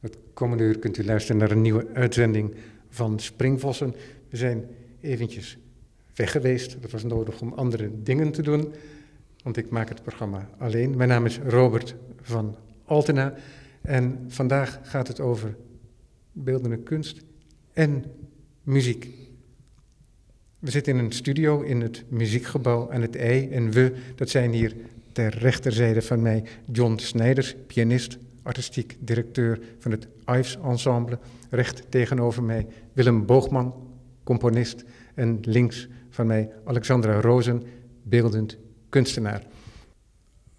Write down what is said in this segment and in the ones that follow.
Het komende uur kunt u luisteren naar een nieuwe uitzending van Springvossen. We zijn eventjes weg geweest. Dat was nodig om andere dingen te doen, want ik maak het programma alleen. Mijn naam is Robert van Altena en vandaag gaat het over beeldende kunst en muziek. We zitten in een studio in het muziekgebouw aan het IJ en we, dat zijn hier ter rechterzijde van mij John Snijders, pianist, artistiek directeur van het Ives Ensemble. Recht tegenover mij Willem Boogman, componist. En links van mij Alexandra Rozen, beeldend kunstenaar.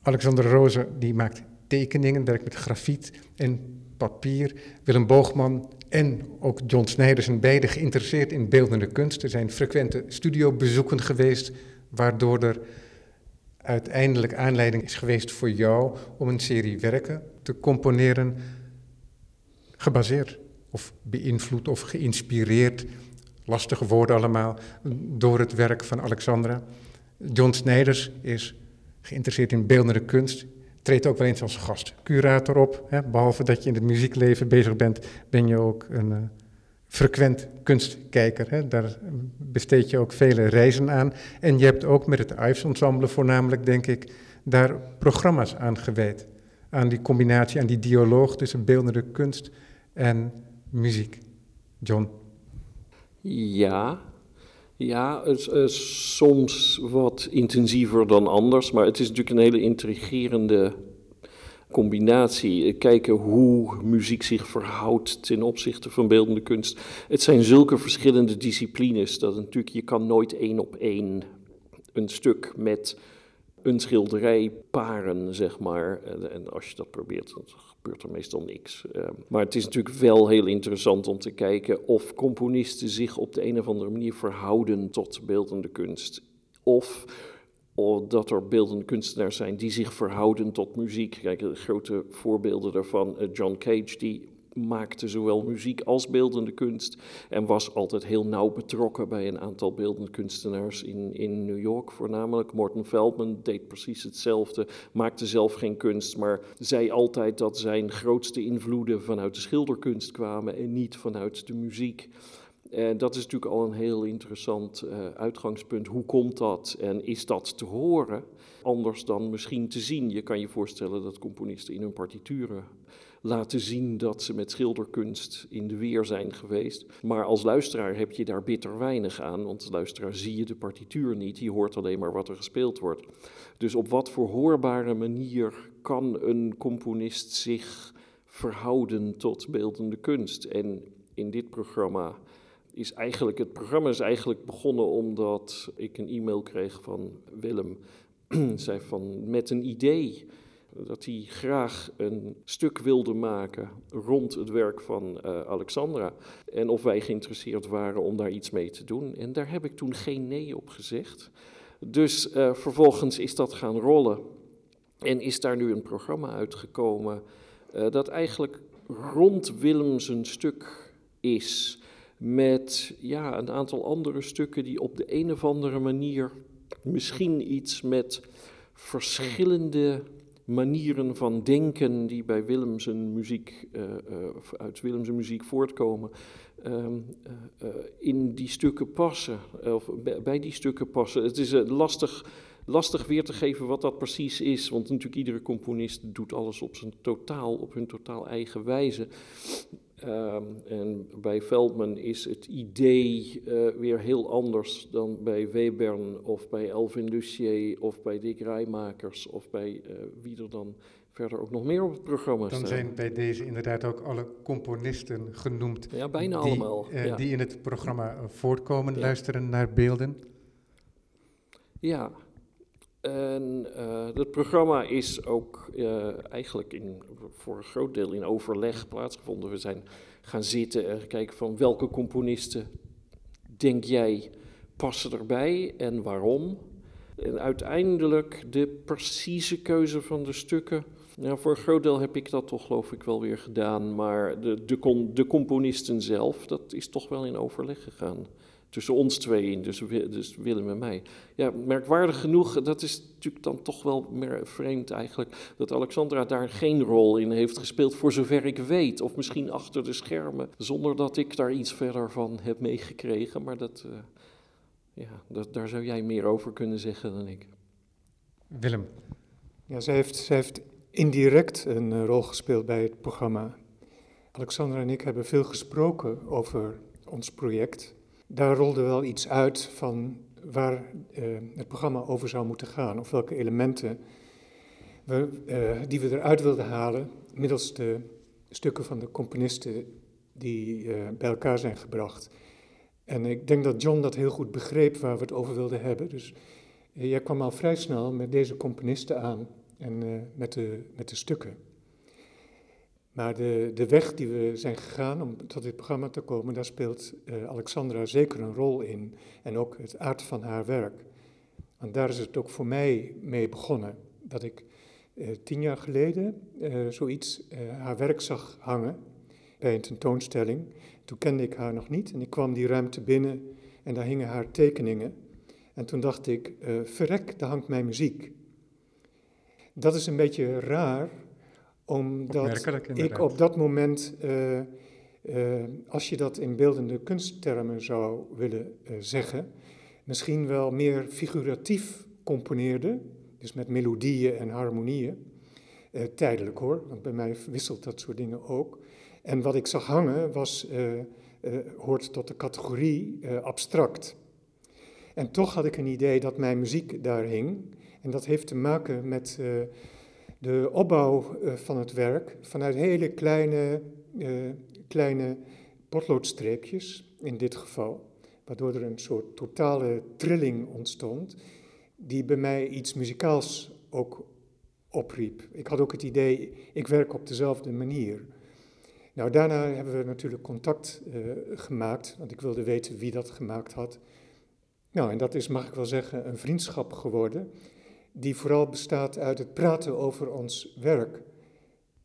Alexandra Rozen die maakt tekeningen, werkt met grafiet en papier. Willem Boogman en ook John Snijders zijn beide geïnteresseerd in beeldende kunst. Er zijn frequente studiobezoeken geweest, waardoor er uiteindelijk aanleiding is geweest voor jou om een serie werken te componeren, gebaseerd of beïnvloed of geïnspireerd, lastige woorden allemaal, door het werk van Alexandra. John Snijders is geïnteresseerd in beeldende kunst, treedt ook wel eens als gastcurator op. Hè? Behalve dat je in het muziekleven bezig bent, ben je ook een uh, frequent kunstkijker. Hè? Daar besteed je ook vele reizen aan. En je hebt ook met het Ives Ensemble voornamelijk, denk ik, daar programma's aan gewijd. Aan die combinatie, aan die dialoog tussen beeldende kunst en muziek. John? Ja, ja, het, uh, soms wat intensiever dan anders, maar het is natuurlijk een hele intrigerende combinatie. Kijken hoe muziek zich verhoudt ten opzichte van beeldende kunst. Het zijn zulke verschillende disciplines dat natuurlijk je kan nooit één op één een stuk met een schilderij paren, zeg maar. En, en als je dat probeert, dan gebeurt er meestal niks. Uh, maar het is natuurlijk wel heel interessant om te kijken of componisten zich op de een of andere manier verhouden tot beeldende kunst. Of, dat er beeldende kunstenaars zijn die zich verhouden tot muziek. Kijk, grote voorbeelden daarvan, John Cage, die maakte zowel muziek als beeldende kunst en was altijd heel nauw betrokken bij een aantal beeldende kunstenaars in, in New York voornamelijk. Morton Feldman deed precies hetzelfde, maakte zelf geen kunst, maar zei altijd dat zijn grootste invloeden vanuit de schilderkunst kwamen en niet vanuit de muziek. En dat is natuurlijk al een heel interessant uh, uitgangspunt. Hoe komt dat en is dat te horen? Anders dan misschien te zien. Je kan je voorstellen dat componisten in hun partituren laten zien dat ze met schilderkunst in de weer zijn geweest. Maar als luisteraar heb je daar bitter weinig aan, want als luisteraar zie je de partituur niet, je hoort alleen maar wat er gespeeld wordt. Dus op wat voor hoorbare manier kan een componist zich verhouden tot beeldende kunst? En in dit programma is eigenlijk, het programma is eigenlijk begonnen omdat ik een e-mail kreeg van Willem. Zij van, met een idee dat hij graag een stuk wilde maken rond het werk van uh, Alexandra. En of wij geïnteresseerd waren om daar iets mee te doen. En daar heb ik toen geen nee op gezegd. Dus uh, vervolgens is dat gaan rollen. En is daar nu een programma uitgekomen uh, dat eigenlijk rond Willem zijn stuk is. Met ja, een aantal andere stukken die op de een of andere manier misschien iets met verschillende manieren van denken die bij Willemsen muziek, uh, uh, uit Willemsen muziek voortkomen, uh, in die stukken passen, of bij die stukken passen. Het is lastig, lastig weer te geven wat dat precies is, want natuurlijk iedere componist doet alles op zijn totaal, op hun totaal eigen wijze. Um, en bij Veldman is het idee uh, weer heel anders dan bij Webern of bij Elvin Lucier of bij Dick Rijmakers of bij uh, wie er dan verder ook nog meer op het programma dan. Dan zijn bij deze inderdaad ook alle componisten genoemd. Ja, bijna die, allemaal. Uh, ja. Die in het programma voortkomen, ja. luisteren naar beelden. Ja, en uh, het programma is ook uh, eigenlijk in, voor een groot deel in overleg plaatsgevonden. We zijn gaan zitten en kijken van welke componisten denk jij passen erbij en waarom. En uiteindelijk de precieze keuze van de stukken. Nou, voor een groot deel heb ik dat toch geloof ik wel weer gedaan. Maar de, de, de componisten zelf, dat is toch wel in overleg gegaan. Tussen ons twee in, dus, dus Willem en mij. Ja, merkwaardig genoeg, dat is natuurlijk dan toch wel meer vreemd eigenlijk, dat Alexandra daar geen rol in heeft gespeeld, voor zover ik weet. Of misschien achter de schermen, zonder dat ik daar iets verder van heb meegekregen. Maar dat, uh, ja, dat, daar zou jij meer over kunnen zeggen dan ik. Willem. Ja, zij heeft, zij heeft indirect een uh, rol gespeeld bij het programma. Alexandra en ik hebben veel gesproken over ons project daar rolde wel iets uit van waar uh, het programma over zou moeten gaan, of welke elementen we, uh, die we eruit wilden halen middels de stukken van de componisten die uh, bij elkaar zijn gebracht. En ik denk dat John dat heel goed begreep waar we het over wilden hebben. Dus jij kwam al vrij snel met deze componisten aan en met, de, met de stukken. Maar de, de weg die we zijn gegaan om tot dit programma te komen, daar speelt uh, Alexandra zeker een rol in. En ook het aard van haar werk. Want daar is het ook voor mij mee begonnen. Dat ik uh, tien jaar geleden uh, zoiets, haar werk zag hangen bij een tentoonstelling. Toen kende ik haar nog niet en ik kwam die ruimte binnen en daar hingen haar tekeningen. En toen dacht ik, verrek, daar hangt mijn muziek. Dat is een beetje raar, omdat ik op dat moment, uh, uh, als je dat in beeldende kunsttermen zou willen uh, zeggen, misschien wel meer figuratief componeerde, dus met melodieën en harmonieën. tijdelijk hoor, want bij mij wisselt dat soort dingen ook. En wat ik zag hangen was, hoort tot de categorie abstract. En toch had ik een idee dat mijn muziek daar hing. En dat heeft te maken met de opbouw eh, van het werk vanuit hele kleine, uh, kleine potloodstreepjes, in dit geval, waardoor er een soort totale trilling ontstond, die bij mij iets muzikaals ook opriep. Ik had ook het idee, ik werk op dezelfde manier. Nou, daarna hebben we natuurlijk contact uh, gemaakt, want ik wilde weten wie dat gemaakt had. Nou, en dat is, mag ik wel zeggen, een vriendschap geworden die vooral bestaat uit het praten over ons werk.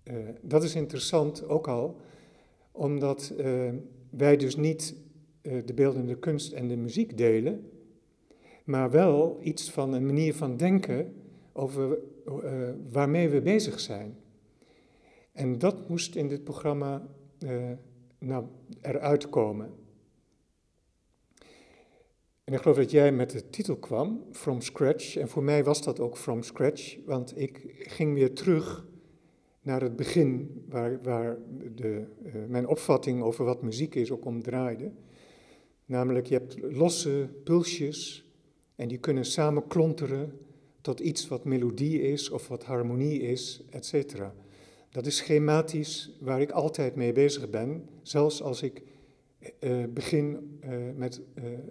Uh, dat is interessant ook al, omdat uh, wij dus niet uh, de beeldende kunst en de muziek delen, maar wel iets van een manier van denken over waarmee we bezig zijn. En dat moest in dit programma nou, eruit komen. En ik geloof dat jij met de titel kwam, From Scratch. En voor mij was dat ook From Scratch, want ik ging weer terug naar het begin, waar, waar de, uh, mijn opvatting over wat muziek is ook om draaide. Namelijk, je hebt losse pulsjes en die kunnen samen klonteren tot iets wat melodie is of wat harmonie is, etc. Dat is schematisch waar ik altijd mee bezig ben, zelfs als ik begin uh, met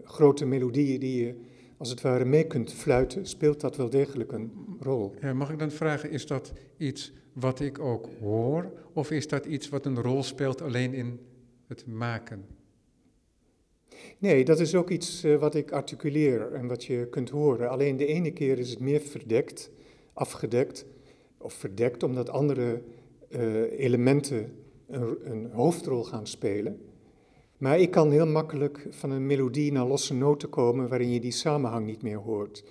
grote melodieën die je als het ware mee kunt fluiten, speelt dat wel degelijk een rol. Mag ik dan vragen, is dat iets wat ik ook hoor, of is dat iets wat een rol speelt alleen in het maken? Nee, dat is ook iets wat ik articuleer en wat je kunt horen. Alleen de ene keer is het meer verdekt, afgedekt of verdekt, omdat andere elementen een, een hoofdrol gaan spelen. Maar ik kan heel makkelijk van een melodie naar losse noten komen waarin je die samenhang niet meer hoort.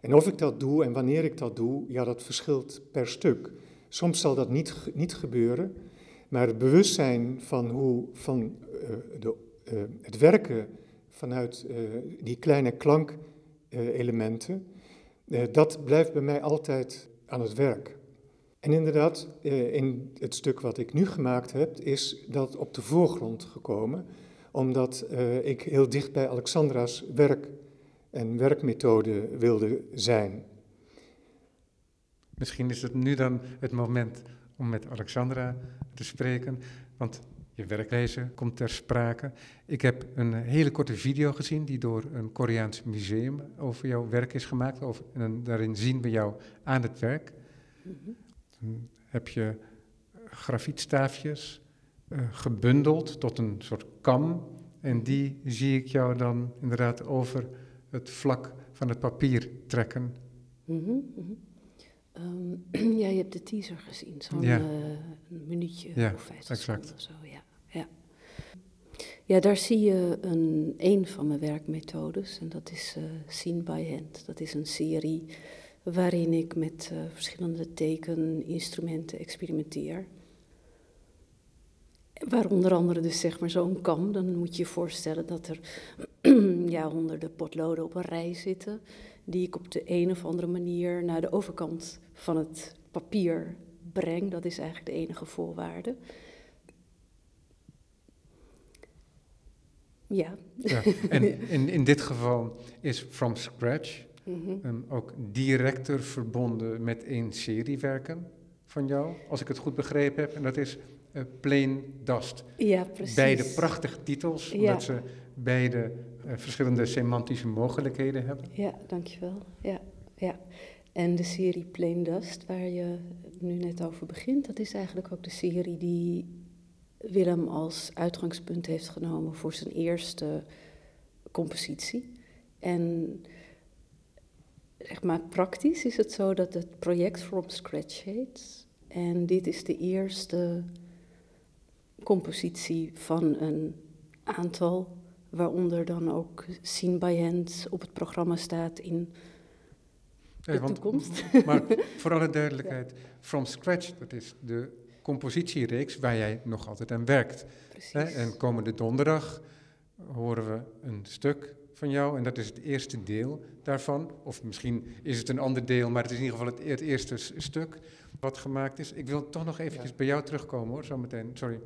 En of ik dat doe en wanneer ik dat doe, ja, dat verschilt per stuk. Soms zal dat niet, niet gebeuren, maar het bewustzijn van, hoe, van uh, de, uh, het werken vanuit uh, die kleine klankelementen, dat blijft bij mij altijd aan het werk. En inderdaad, in het stuk wat ik nu gemaakt heb, is dat op de voorgrond gekomen omdat uh, ik heel dicht bij Alexandra's werk en werkmethode wilde zijn. Misschien is het nu dan het moment om met Alexandra te spreken, want je werkwijze komt ter sprake. Ik heb een hele korte video gezien die door een Koreaans museum over jouw werk is gemaakt. Over, en daarin zien we jou aan het werk. Mm Dan heb je grafietstaafjes, gebundeld tot een soort kam. En die zie ik jou dan inderdaad over het vlak van het papier trekken. Mm -hmm. um, ja, je hebt de teaser gezien, zo'n ja. uh, minuutje ja, of vijf exact. of zo. Ja, ja. Ja, daar zie je een, een van mijn werkmethodes en dat is uh, Seen by Hand. Dat is een serie waarin ik met uh, verschillende tekeninstrumenten experimenteer. Waar onder andere dus zeg maar zo'n kam, dan moet je je voorstellen dat er ja, honderden potloden op een rij zitten, die ik op de een of andere manier naar de overkant van het papier breng. Dat is eigenlijk de enige voorwaarde. Ja. ja. En in, in dit geval is From Scratch mm -hmm. ook directer verbonden met een serie werken van jou, als ik het goed begrepen heb. En dat is Plain Dust. Ja, precies. Beide prachtige titels, ja. omdat ze beide uh, verschillende semantische mogelijkheden hebben. Ja, dankjewel. Ja, ja. En de serie Plain Dust, waar je nu net over begint, dat is eigenlijk ook de serie die Willem als uitgangspunt heeft genomen voor zijn eerste compositie. En zeg maar praktisch is het zo dat het project From Scratch heet. En dit is de eerste compositie van een aantal, waaronder dan ook Seen by Hand op het programma staat in de want, toekomst. Maar voor alle duidelijkheid, ja. From Scratch, dat is de compositiereeks waar jij nog altijd aan werkt. Hè? En komende donderdag horen we een stuk van jou en dat is het eerste deel daarvan. Of misschien is het een ander deel, maar het is in ieder geval het, het eerste stuk wat gemaakt is. Ik wil toch nog eventjes ja. bij jou terugkomen hoor, zometeen. Sorry.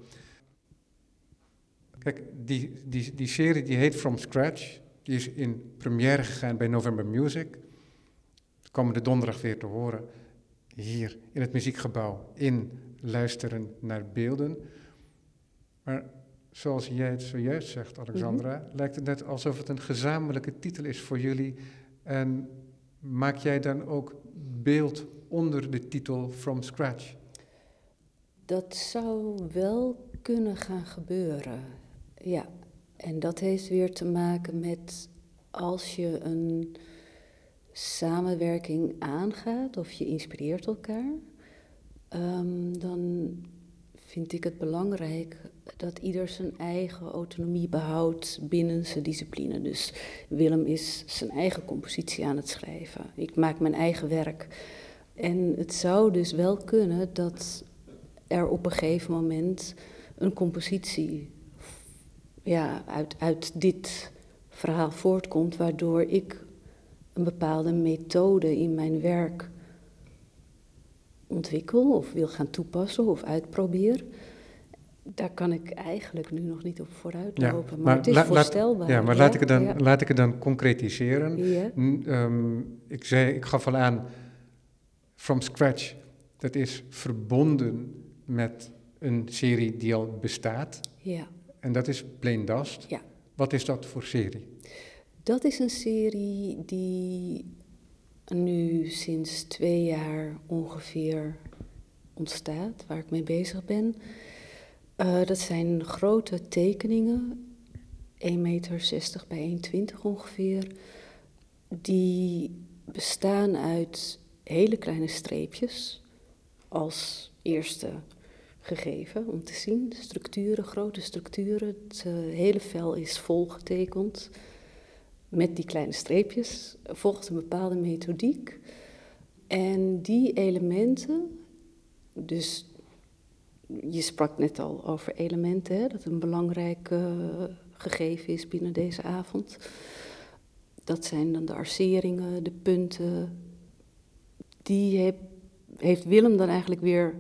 Kijk, die, die, die serie die heet From Scratch. Die is in première gegaan bij November Music. Komende donderdag weer te horen hier in het muziekgebouw in luisteren naar beelden. Maar zoals jij het zojuist zegt, Alexandra, mm -hmm. lijkt het net alsof het een gezamenlijke titel is voor jullie. En maak jij dan ook beeld onder de titel From Scratch? Dat zou wel kunnen gaan gebeuren. Ja, en dat heeft weer te maken met als je een samenwerking aangaat of je inspireert elkaar, um, dan vind ik het belangrijk dat ieder zijn eigen autonomie behoudt binnen zijn discipline. Dus Willem is zijn eigen compositie aan het schrijven. Ik maak mijn eigen werk. En het zou dus wel kunnen dat er op een gegeven moment een compositie ja, uit, uit dit verhaal voortkomt, waardoor ik een bepaalde methode in mijn werk ontwikkel of wil gaan toepassen of uitprobeer. Daar kan ik eigenlijk nu nog niet op vooruit lopen, ja, maar, het is voorstelbaar. ja, maar ja, laat, ik het dan, ja. laat ik het dan concretiseren. Um, ik, zei, ik gaf al aan, from scratch, dat is verbonden met een serie die al bestaat. Ja. En dat is Plain Dust. Ja. Wat is dat voor serie? Dat is een serie die nu sinds twee jaar ongeveer ontstaat, waar ik mee bezig ben. Uh, dat zijn grote tekeningen, 1,60 meter bij 1,20 ongeveer, die bestaan uit hele kleine streepjes als eerste gegeven om te zien. Structuren, grote structuren. Het uh, hele vel is vol getekend met die kleine streepjes, volgt een bepaalde methodiek. En die elementen, dus je sprak net al over elementen, dat een belangrijk uh, gegeven is binnen deze avond. Dat zijn dan de arceringen, de punten. Die heeft Willem dan eigenlijk weer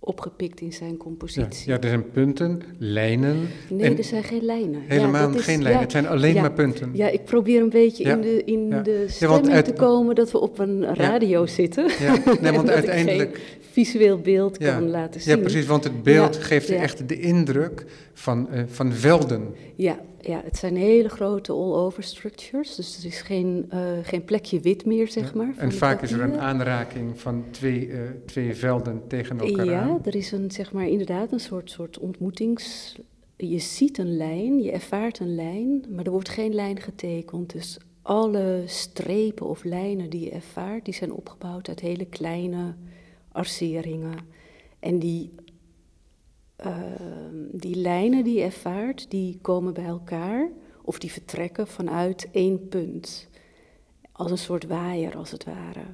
opgepikt in zijn compositie. Ja, ja er zijn punten, lijnen. Nee, er zijn geen lijnen. Helemaal ja, geen lijnen, ja, het zijn alleen maar punten. Ja, ik probeer een beetje in de, in de stemming uit, te komen dat we op een radio zitten. Ja, nee, want uiteindelijk... visueel beeld kan laten zien. Ja, precies, want het beeld geeft echt de indruk van, uh, van velden. Ja, ja, het zijn hele grote all-over structures, dus er is geen, uh, geen plekje wit meer, zeg maar. En vaak is er een aanraking van twee, uh, twee velden tegen elkaar Ja, aan. er is een, zeg maar, inderdaad een soort, soort ontmoetings... Je ziet een lijn, je ervaart een lijn, maar er wordt geen lijn getekend. Dus alle strepen of lijnen die je ervaart, die zijn opgebouwd uit hele kleine arceringen. En die ehm, die lijnen die je ervaart, die komen bij elkaar of die vertrekken vanuit één punt. Als een soort waaier, als het ware.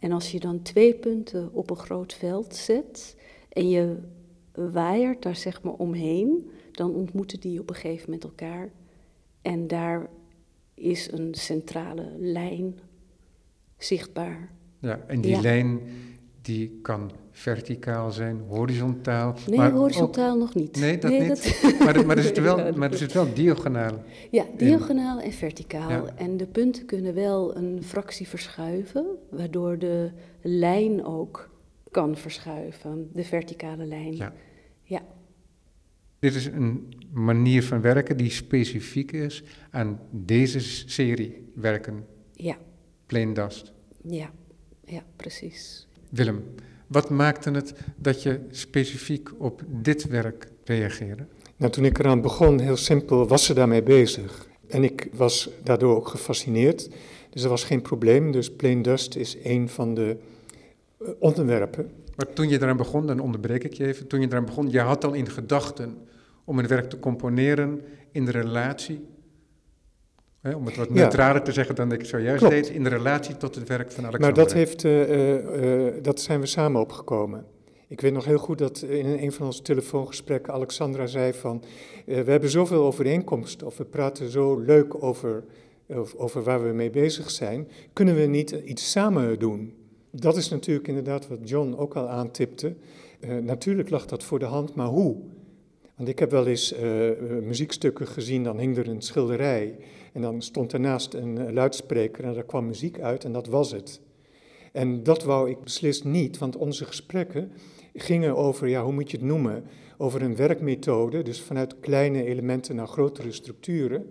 En als je dan twee punten op een groot veld zet en je waaiert daar zeg maar omheen, dan ontmoeten die op een gegeven moment elkaar. En daar is een centrale lijn zichtbaar. Ja, en die Ja. lijn die kan verticaal zijn, horizontaal. Nee, maar horizontaal nog niet. Nee, dat niet. dat- maar, er- maar, er zit wel, maar er zit wel diagonaal. Ja, diagonaal en verticaal. Ja. En de punten kunnen wel een fractie verschuiven, waardoor de lijn ook kan verschuiven, de verticale lijn. Ja. Ja. Dit is een manier van werken die specifiek is aan deze serie werken, Ja, Plain Dust. ja, ja, precies. Willem, wat maakte het dat je specifiek op dit werk reageerde? Nou, toen ik eraan begon, heel simpel, was ze daarmee bezig. En ik was daardoor ook gefascineerd. Dus er was geen probleem. Dus Plain Dust is een van de eh, onderwerpen. Maar toen je eraan begon, dan onderbreek ik je even, toen je eraan begon, je had al in gedachten om een werk te componeren in de relatie, hè, om het wat Ja. neutraler te zeggen dan ik zojuist Klopt. deed, in de relatie tot het werk van Alexander. Maar dat, heeft, eh, eh, eh, dat zijn we samen opgekomen. Ik weet nog heel goed dat in een van onze telefoongesprekken Alexandra zei van... we hebben zoveel overeenkomsten of we praten zo leuk over, over, over waar we mee bezig zijn. Kunnen we niet iets samen doen? Dat is natuurlijk inderdaad wat John ook al aantipte. Natuurlijk lag dat voor de hand, maar hoe? Want ik heb wel eens muziekstukken gezien, dan hing er een schilderij. En dan stond ernaast een eh, luidspreker en daar kwam muziek uit en dat was het. En dat wou ik beslist niet, want onze gesprekken gingen over, ja, hoe moet je het noemen? Over een werkmethode, dus vanuit kleine elementen naar grotere structuren.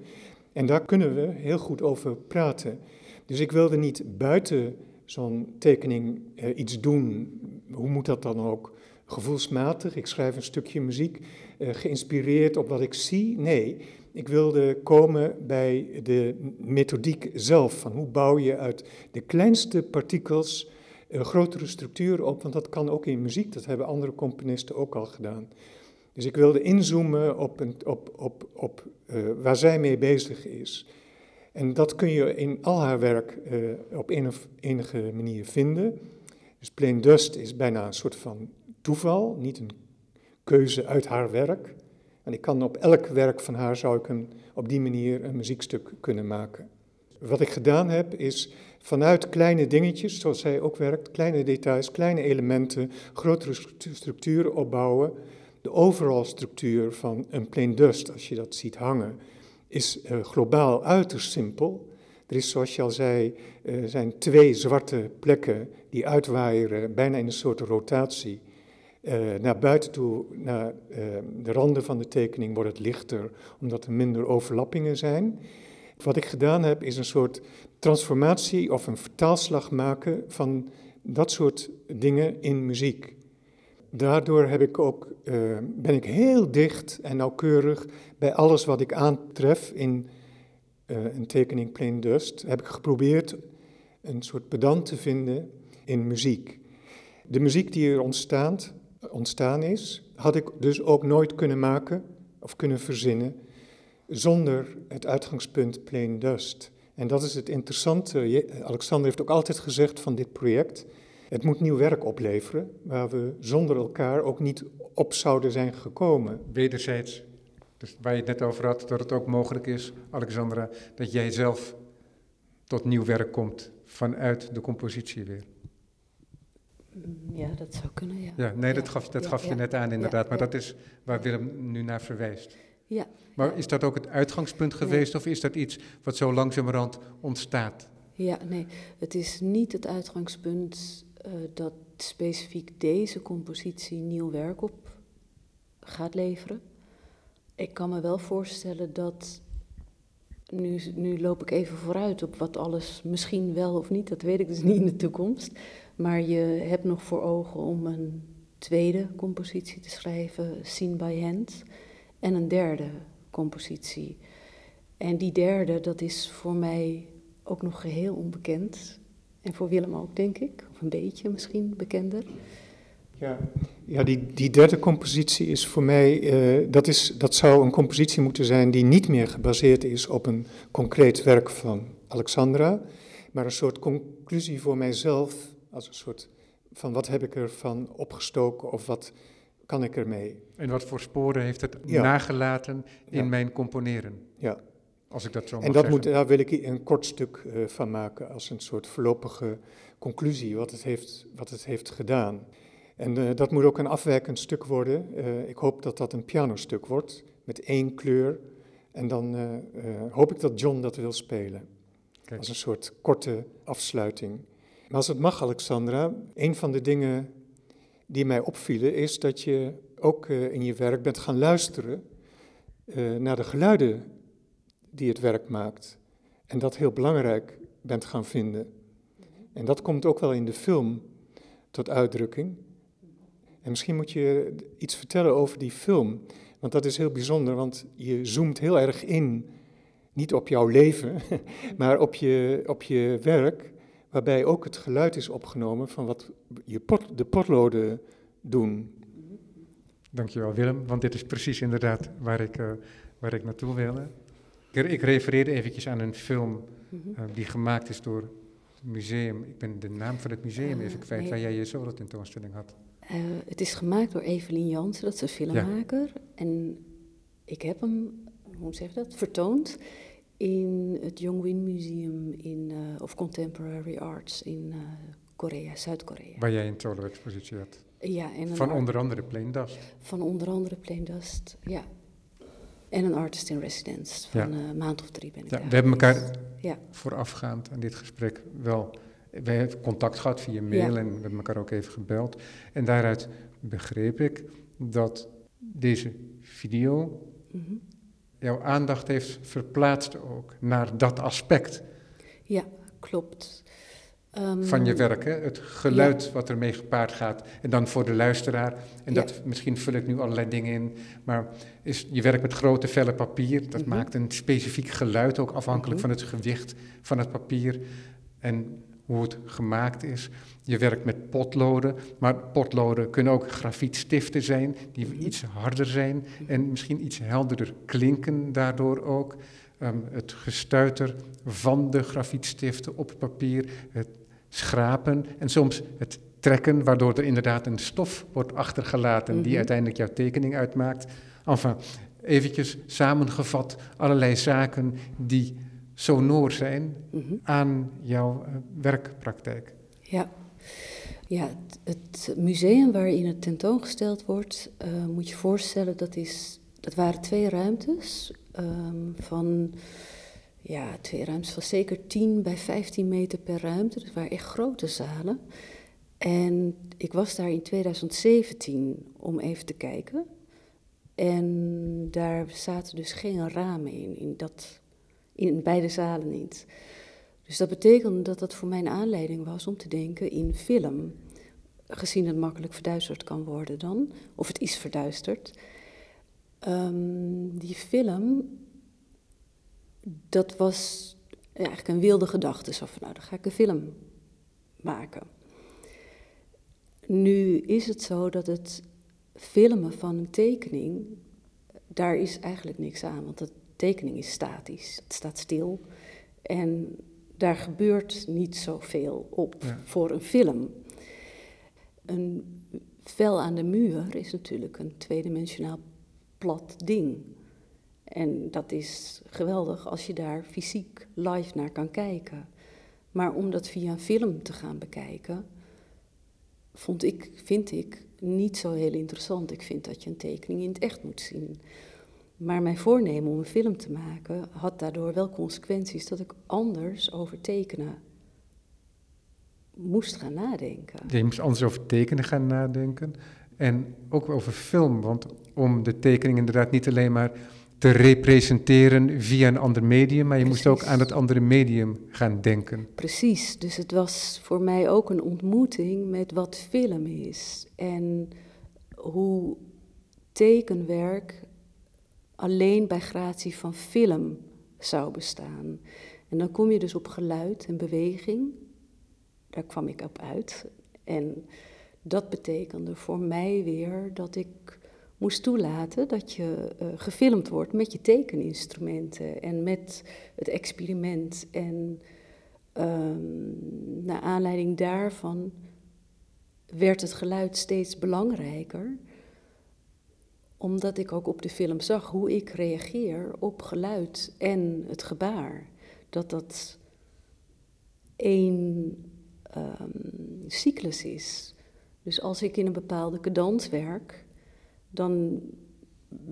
En daar kunnen we heel goed over praten. Dus ik wilde niet buiten zo'n tekening eh, iets doen. Hoe moet dat dan ook? Gevoelsmatig, ik schrijf een stukje muziek, eh, geïnspireerd op wat ik zie. Nee, ik wilde komen bij de methodiek zelf. Van hoe bouw je uit de kleinste partikels een grotere structuur op? Want dat kan ook in muziek, dat hebben andere componisten ook al gedaan. Dus ik wilde inzoomen op, een, op, op, op eh, waar zij mee bezig is. En dat kun je in al haar werk eh, op een of enige manier vinden. Dus Plain Dust is bijna een soort van toeval, niet een keuze uit haar werk. En ik kan op elk werk van haar zou ik een, op die manier een muziekstuk kunnen maken. Wat ik gedaan heb is vanuit kleine dingetjes, zoals zij ook werkt, kleine details, kleine elementen, grotere stru- structuren opbouwen. De overal structuur van een plain dust, als je dat ziet hangen, is eh, globaal uiterst simpel. Er is, zoals je al zei, eh, zijn twee zwarte plekken die uitwaaieren, bijna in een soort rotatie. Eh, naar buiten toe, naar eh, de randen van de tekening, wordt het lichter, omdat er minder overlappingen zijn. Wat ik gedaan heb, is een soort transformatie of een vertaalslag maken van dat soort dingen in muziek. Daardoor heb ik ook, eh, ben ik heel dicht en nauwkeurig bij alles wat ik aantref in een tekening Plain Dust. Heb ik geprobeerd een soort pedant te vinden in muziek. De muziek die er ontstaat, ontstaan is, had ik dus ook nooit kunnen maken of kunnen verzinnen zonder het uitgangspunt Plain Dust. En dat is het interessante. Alexander heeft ook altijd gezegd van dit project, het moet nieuw werk opleveren, waar we zonder elkaar ook niet op zouden zijn gekomen. Wederzijds, dus waar je het net over had, dat het ook mogelijk is, Alexandra, dat jij zelf tot nieuw werk komt vanuit de compositie weer. Mm, Ja, dat zou kunnen, ja. Ja, nee, dat gaf, dat gaf je net aan inderdaad, maar dat is waar Willem nu naar verwijst. Ja. Maar is dat ook het uitgangspunt geweest of is dat iets wat zo langzamerhand ontstaat? Ja, nee, het is niet het uitgangspunt eh, dat specifiek deze compositie nieuw werk op gaat leveren. Ik kan me wel voorstellen dat, nu, nu loop ik even vooruit op wat alles misschien wel of niet, dat weet ik dus niet in de toekomst. Maar je hebt nog voor ogen om een tweede compositie te schrijven, Seen by Hand, en een derde compositie. En die derde, dat is voor mij ook nog geheel onbekend. En voor Willem ook, denk ik. Of een beetje misschien bekender. Ja, ja die, die derde compositie is voor mij, uh, dat, is, dat zou een compositie moeten zijn die niet meer gebaseerd is op een concreet werk van Alexandra, maar een soort conclusie voor mijzelf, als een soort van wat heb ik ervan opgestoken of wat kan ik ermee. En wat voor sporen heeft het nagelaten in mijn componeren? Ja. Als ik dat zo mag En dat moet, daar wil ik een kort stuk uh, van maken als een soort voorlopige conclusie wat het heeft, wat het heeft gedaan. En uh, dat moet ook een afwijkend stuk worden. Uh, ik hoop dat dat een pianostuk wordt met één kleur. En dan hoop ik dat John dat wil spelen. Kijk. Als een soort korte afsluiting. Maar als het mag, Alexandra, een van de dingen die mij opvielen is dat je ook in je werk bent gaan luisteren naar de geluiden die het werk maakt. En dat heel belangrijk bent gaan vinden. En dat komt ook wel in de film tot uitdrukking. En misschien moet je iets vertellen over die film. Want dat is heel bijzonder, want je zoomt heel erg in, niet op jouw leven, maar op je, op je werk, waarbij ook het geluid is opgenomen van wat je pot, de potloden doen. Dankjewel Willem, want dit is precies inderdaad waar ik, uh, waar ik naartoe wilde. Ik, ik refereerde eventjes aan een film uh, die gemaakt is door het museum. Ik ben de naam van het museum even kwijt, nee. waar jij je solo tentoonstelling had. Uh, het is gemaakt door Evelien Jansen, dat is een filmmaker. Ja. En ik heb hem, hoe zeg je dat, vertoond in het Yongwin Museum in, uh, of Contemporary Arts in uh, Korea, Zuid-Korea. Waar jij een solo-expositie had. Ja, en van onder andere Plain Dust. Van onder andere Plain Dust, ja. En een artist in residence. Van ja. een maand of drie ben ik ja, We hebben elkaar ja. voorafgaand aan dit gesprek wel we hebben contact gehad via mail en we hebben elkaar ook even gebeld. En daaruit begreep ik dat deze video mm -hmm. Jouw aandacht heeft verplaatst ook naar dat aspect. Ja, klopt. Um, van je werk, hè? het geluid ja. wat ermee gepaard gaat. En dan voor de luisteraar, en dat, misschien vul ik nu allerlei dingen in, maar is, je werkt met grote vellen papier, dat mm -hmm. maakt een specifiek geluid, ook afhankelijk mm -hmm. van het gewicht van het papier. En hoe het gemaakt is. Je werkt met potloden, maar potloden kunnen ook grafietstiften zijn, die iets harder zijn en misschien iets helderder klinken daardoor ook. Um, het gestuiter van de grafietstiften op papier, het schrapen en soms het trekken, waardoor er inderdaad een stof wordt achtergelaten die uiteindelijk jouw tekening uitmaakt. Enfin, eventjes samengevat, allerlei zaken die sonor zijn mm-hmm. aan jouw uh, werkpraktijk. Ja, ja het, het, museum waarin het tentoongesteld wordt, uh, moet je voorstellen, dat, is, dat waren twee ruimtes um, van, ja, twee ruimtes van zeker 10 bij 15 meter per ruimte. Dat waren echt grote zalen. En ik was daar in 2017 om even te kijken. En daar zaten dus geen ramen in, in dat in beide zalen niet. Dus dat betekende dat dat voor mij een aanleiding was om te denken in film. Gezien het makkelijk verduisterd kan worden dan, of het is verduisterd. Um, die film, dat was eigenlijk een wilde gedachte. Zo van, nou, dan ga ik een film maken. Nu is het zo dat het filmen van een tekening, daar is eigenlijk niks aan. Want dat tekening is statisch, het staat stil. En daar gebeurt niet zoveel op ja. voor een film. Een vel aan de muur is natuurlijk een tweedimensionaal plat ding. En dat is geweldig als je daar fysiek live naar kan kijken. Maar om dat via een film te gaan bekijken, vond ik, vind ik niet zo heel interessant. Ik vind dat je een tekening in het echt moet zien. Maar mijn voornemen om een film te maken had daardoor wel consequenties dat ik anders over tekenen moest gaan nadenken. Je moest anders over tekenen gaan nadenken en ook over film, want om de tekening inderdaad niet alleen maar te representeren via een ander medium, maar je Precies. moest ook aan het andere medium gaan denken. Precies, dus het was voor mij ook een ontmoeting met wat film is en hoe tekenwerk alleen bij gratie van film zou bestaan. En dan kom je dus op geluid en beweging. Daar kwam ik op uit. En dat betekende voor mij weer dat ik moest toelaten dat je uh, gefilmd wordt met je tekeninstrumenten en met het experiment. En um, naar aanleiding daarvan werd het geluid steeds belangrijker, omdat ik ook op de film zag hoe ik reageer op geluid en het gebaar. Dat dat één um, cyclus is. Dus als ik in een bepaalde cadans werk, dan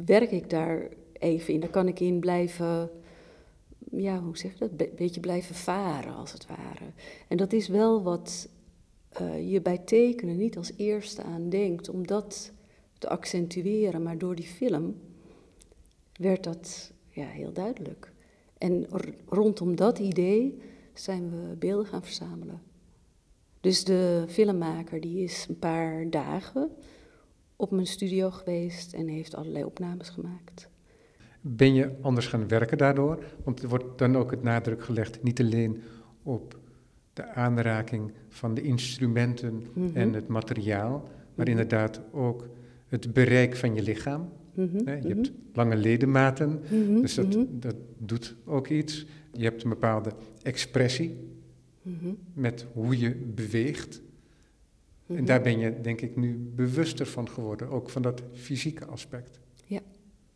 werk ik daar even in. Dan kan ik in blijven, ja, hoe zeg je dat? Beetje blijven varen, als het ware. En dat is wel wat uh, je bij tekenen niet als eerste aan denkt, om dat te accentueren. Maar door die film werd dat ja, heel duidelijk. En rondom dat idee zijn we beelden gaan verzamelen. Dus de filmmaker die is een paar dagen op mijn studio geweest en heeft allerlei opnames gemaakt. Ben je anders gaan werken daardoor? Want er wordt dan ook het nadruk gelegd niet alleen op de aanraking van de instrumenten Mhm. en het materiaal, maar Mhm. inderdaad ook het bereik van je lichaam. Mhm, Je mhm, hebt lange ledematen, mhm, dus dat, dat doet ook iets. Je hebt een bepaalde expressie met hoe je beweegt. En daar ben je, denk ik, nu bewuster van geworden, ook van dat fysieke aspect.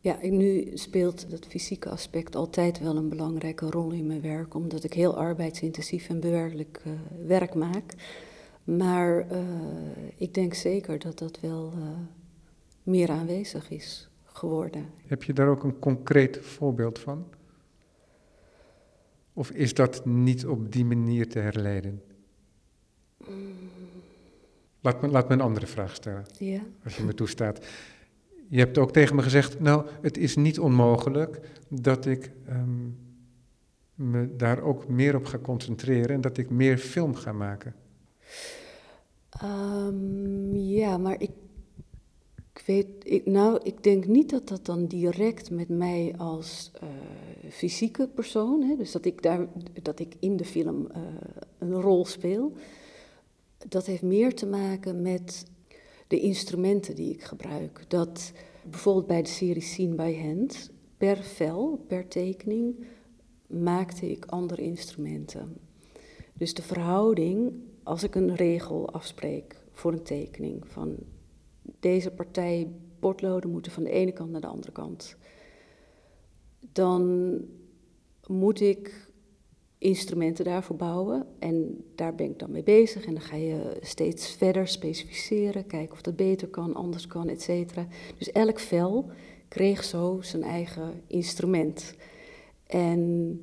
Ja, en nu speelt dat fysieke aspect altijd wel een belangrijke rol in mijn werk, omdat ik heel arbeidsintensief en bewerkelijk eh, werk maak. Maar eh, ik denk zeker dat dat wel eh, meer aanwezig is geworden. Heb je daar ook een concreet voorbeeld van? Of is dat niet op die manier te herleiden? Laat me, laat me een andere vraag stellen, Ja? als je me toestaat. Je hebt ook tegen me gezegd, nou, het is niet onmogelijk dat ik ehm, me daar ook meer op ga concentreren en dat ik meer film ga maken. Ehm, ja, maar ik, ik weet, ik, nou, ik denk niet dat dat dan direct met mij als eh, fysieke persoon, hè, dus dat ik, daar, dat ik in de film eh, een rol speel, dat heeft meer te maken met de instrumenten die ik gebruik. Dat bijvoorbeeld bij de serie Scene by Hand, per vel, per tekening, maakte ik andere instrumenten. Dus de verhouding, als ik een regel afspreek voor een tekening, van deze partij potloden moeten van de ene kant naar de andere kant, dan moet ik instrumenten daarvoor bouwen. En daar ben ik dan mee bezig. En dan ga je steeds verder specificeren, kijken of dat beter kan, anders kan, et cetera. Dus elk vel kreeg zo zijn eigen instrument. En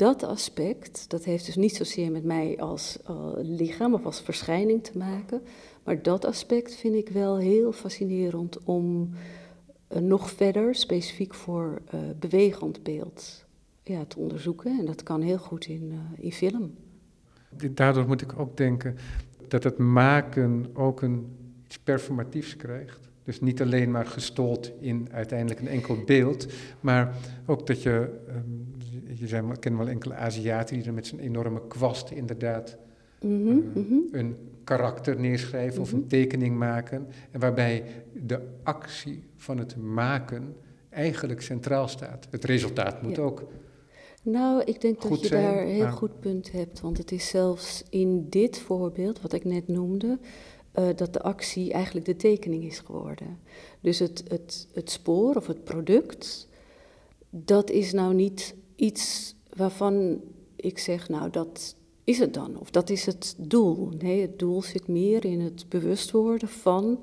dat aspect, dat heeft dus niet zozeer met mij als uh, lichaam of als verschijning te maken. Maar dat aspect vind ik wel heel fascinerend om uh, nog verder, specifiek voor uh, bewegend beeld, ja, te onderzoeken. En dat kan heel goed in, in film. Daardoor moet ik ook denken dat het maken ook een iets performatiefs krijgt. Dus niet alleen maar gestold in uiteindelijk een enkel beeld, maar ook dat je, um, je zijn, ik ken wel enkele Aziaten die er met zijn enorme kwast inderdaad mm uh, -hmm, mm -hmm. een karakter neerschrijven mm -hmm. of een tekening maken. En waarbij de actie van het maken eigenlijk centraal staat. Het resultaat moet ja. ook. Nou, ik denk dat je zijn, daar een heel maar... goed punt hebt. Want het is zelfs in dit voorbeeld, wat ik net noemde, uh, dat de actie eigenlijk de tekening is geworden. Dus het, het, het spoor of het product, dat is nou niet iets waarvan ik zeg, nou dat is het dan, of dat is het doel. Nee, het doel zit meer in het bewust worden van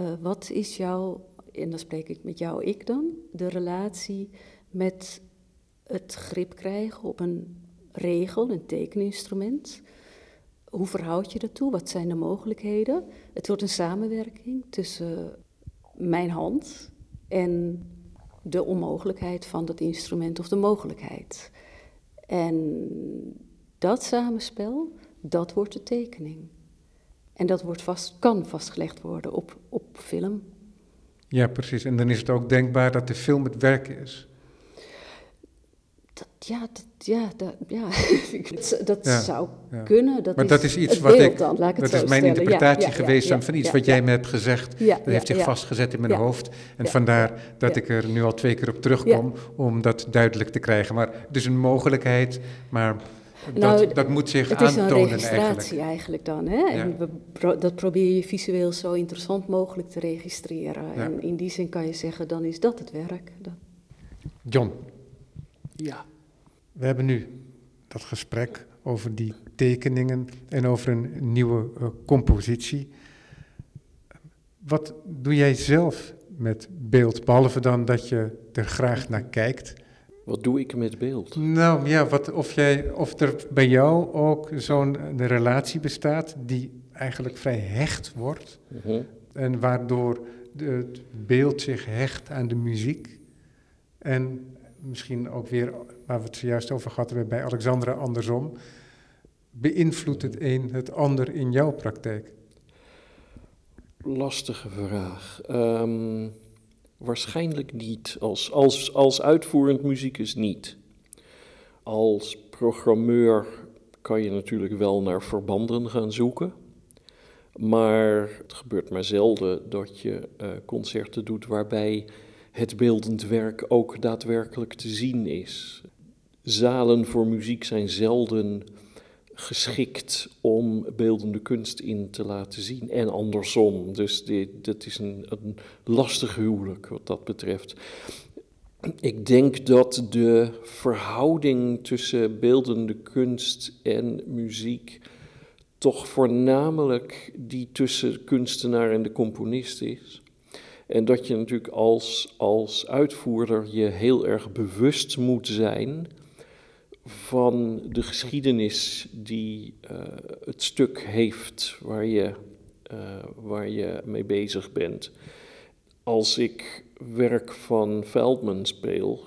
uh, wat is jouw, en dan spreek ik met jou, ik dan, de relatie met het grip krijgen op een regel, een tekeninstrument. Hoe verhoud je dat toe? Wat zijn de mogelijkheden? Het wordt een samenwerking tussen mijn hand en de onmogelijkheid van dat instrument of de mogelijkheid. En dat samenspel, dat wordt de tekening. En dat wordt vast, kan vastgelegd worden op, op film. Ja, precies. En dan is het ook denkbaar dat de film het werk is. Dat, ja, dat, ja, dat, ja. dat Ja, zou ja. kunnen. Dat maar is dat is iets het wat ik. dan, laat ik het dat zo is mijn interpretatie ja, geweest van iets ja, wat ja. jij me hebt gezegd. Ja, dat ja, heeft zich ja. vastgezet in mijn Ja. hoofd. En Ja. vandaar dat Ja. ik er nu al twee keer op terugkom om dat duidelijk te krijgen. Maar het is een mogelijkheid, maar Nou, dat, dat moet zich Het is een aantonen registratie eigenlijk. eigenlijk, dan. Hè? En Ja. we pro- dat probeer je visueel zo interessant mogelijk te registreren. Ja. En in die zin kan je zeggen, dan is dat het werk. Dat, John, Ja. We hebben nu dat gesprek over die tekeningen en over een nieuwe eh, compositie. Wat doe jij zelf met beeld, behalve dan dat je er graag naar kijkt? Wat doe ik met beeld? Nou ja, wat, of, jij, of er bij jou ook zo'n eh, relatie bestaat die eigenlijk vrij hecht wordt Mhm. en waardoor de, het beeld zich hecht aan de muziek. En misschien ook weer, waar we het zojuist over gehad hebben bij Alexandra andersom, beïnvloedt het een het ander in jouw praktijk? Lastige vraag. Ehm, waarschijnlijk niet. Als, als, als uitvoerend muzikus niet. Als programmeur kan je natuurlijk wel naar verbanden gaan zoeken. Maar het gebeurt maar zelden dat je eh, concerten doet waarbij het beeldend werk ook daadwerkelijk te zien is. Zalen voor muziek zijn zelden geschikt om beeldende kunst in te laten zien. En andersom. Dus dit, dat is een, lastig huwelijk wat dat betreft. Ik denk dat de verhouding tussen beeldende kunst en muziek toch voornamelijk die tussen kunstenaar en de componist is. En dat je natuurlijk als, als uitvoerder je heel erg bewust moet zijn van de geschiedenis die eh, het stuk heeft waar je, eh, waar je mee bezig bent. Als ik werk van Veldman speel,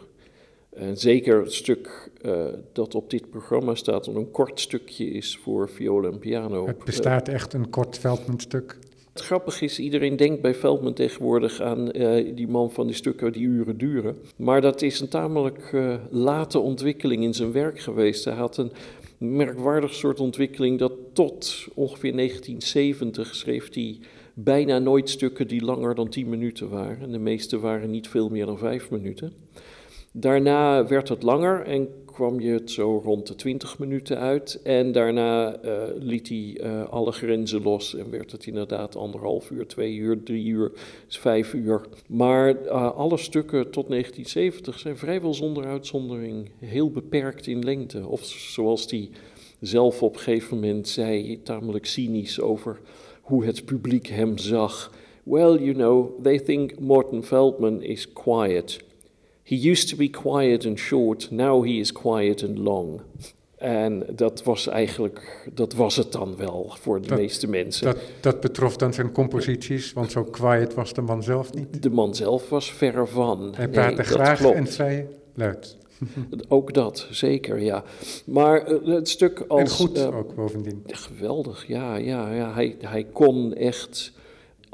en zeker het stuk eh, dat op dit programma staat, wat een kort stukje is voor viool en piano. Het bestaat echt een kort Veldman-stuk. Het grappige is, iedereen denkt bij Veldman tegenwoordig aan eh, die man van die stukken die uren duren. Maar dat is een tamelijk eh, late ontwikkeling in zijn werk geweest. Hij had een merkwaardig soort ontwikkeling dat tot ongeveer 1970 schreef hij bijna nooit stukken die langer dan 10 minuten waren. En de meeste waren niet veel meer dan 5 minuten. Daarna werd het langer en kwam je het zo rond de 20 minuten uit. En daarna eh, liet hij eh, alle grenzen los en werd het inderdaad anderhalf uur, twee uur, drie uur, vijf uur. Maar eh, alle stukken tot 1970 zijn vrijwel zonder uitzondering heel beperkt in lengte. Of zoals hij zelf op een gegeven moment zei, tamelijk cynisch over hoe het publiek hem zag. Well, you know, they think Morton Feldman is quiet. He used to be quiet and short, now he is quiet and long. En dat was eigenlijk, dat was het dan wel voor de Dat- meeste mensen. Dat, dat betrof dan zijn composities, want zo quiet was de man zelf niet. de man zelf was verre van. Hij praatte graag klopt. en vrij luid. Ook dat, zeker, ja. Maar eh, het stuk als... en goed eh, ook bovendien. Geweldig, ja, ja, ja. Hij, hij kon echt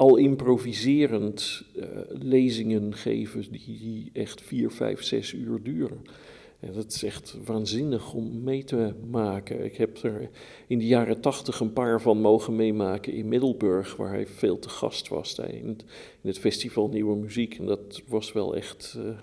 al improviserend eh, lezingen geven die, echt vier, vijf, zes uur duren. En dat is echt waanzinnig om mee te maken. Ik heb er in de jaren tachtig een paar van mogen meemaken in Middelburg, waar hij veel te gast was in het, festival Nieuwe Muziek. En dat was wel echt eh,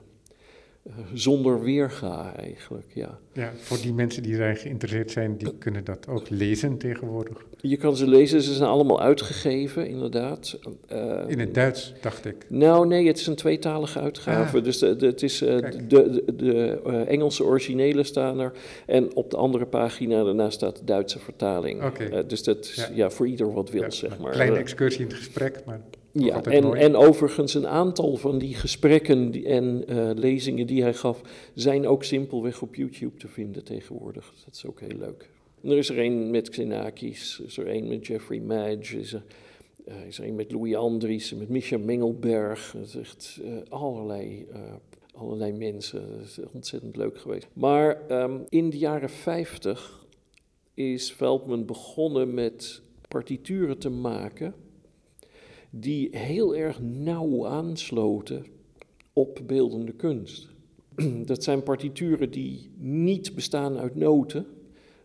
zonder weerga eigenlijk, ja. Ja, voor die mensen die daarin geïnteresseerd zijn, die kunnen dat ook lezen tegenwoordig. Je kan ze lezen, ze zijn allemaal uitgegeven, inderdaad. Eh, In het Duits, dacht ik. Nou, nee, het is een tweetalige uitgave. Ah. Dus de, de- het is, eh, de, de, de eh, Engelse originele staan er. En op de andere pagina daarna staat de Duitse vertaling. Oké. Eh, dus dat is Ja. ja. voor ieder wat wil, Ja, zeg een maar. Kleine Eh, excursie in het gesprek, maar ja, en, en overigens een aantal van die gesprekken die- en eh, lezingen die hij gaf, zijn ook simpelweg op YouTube te vinden tegenwoordig. Dat is ook heel leuk. En er is er een met Xenakis, is er een met Jeffrey Madge, is er, eh, is er een met Louis Andriessen, met Micha Mengelberg. Het is echt eh, allerlei, allerlei mensen. Het is ontzettend leuk geweest. Maar ehm, in de jaren 50 is Veldman begonnen met partituren te maken die heel erg nauw aansloten op beeldende kunst. dat zijn partituren die niet bestaan uit noten,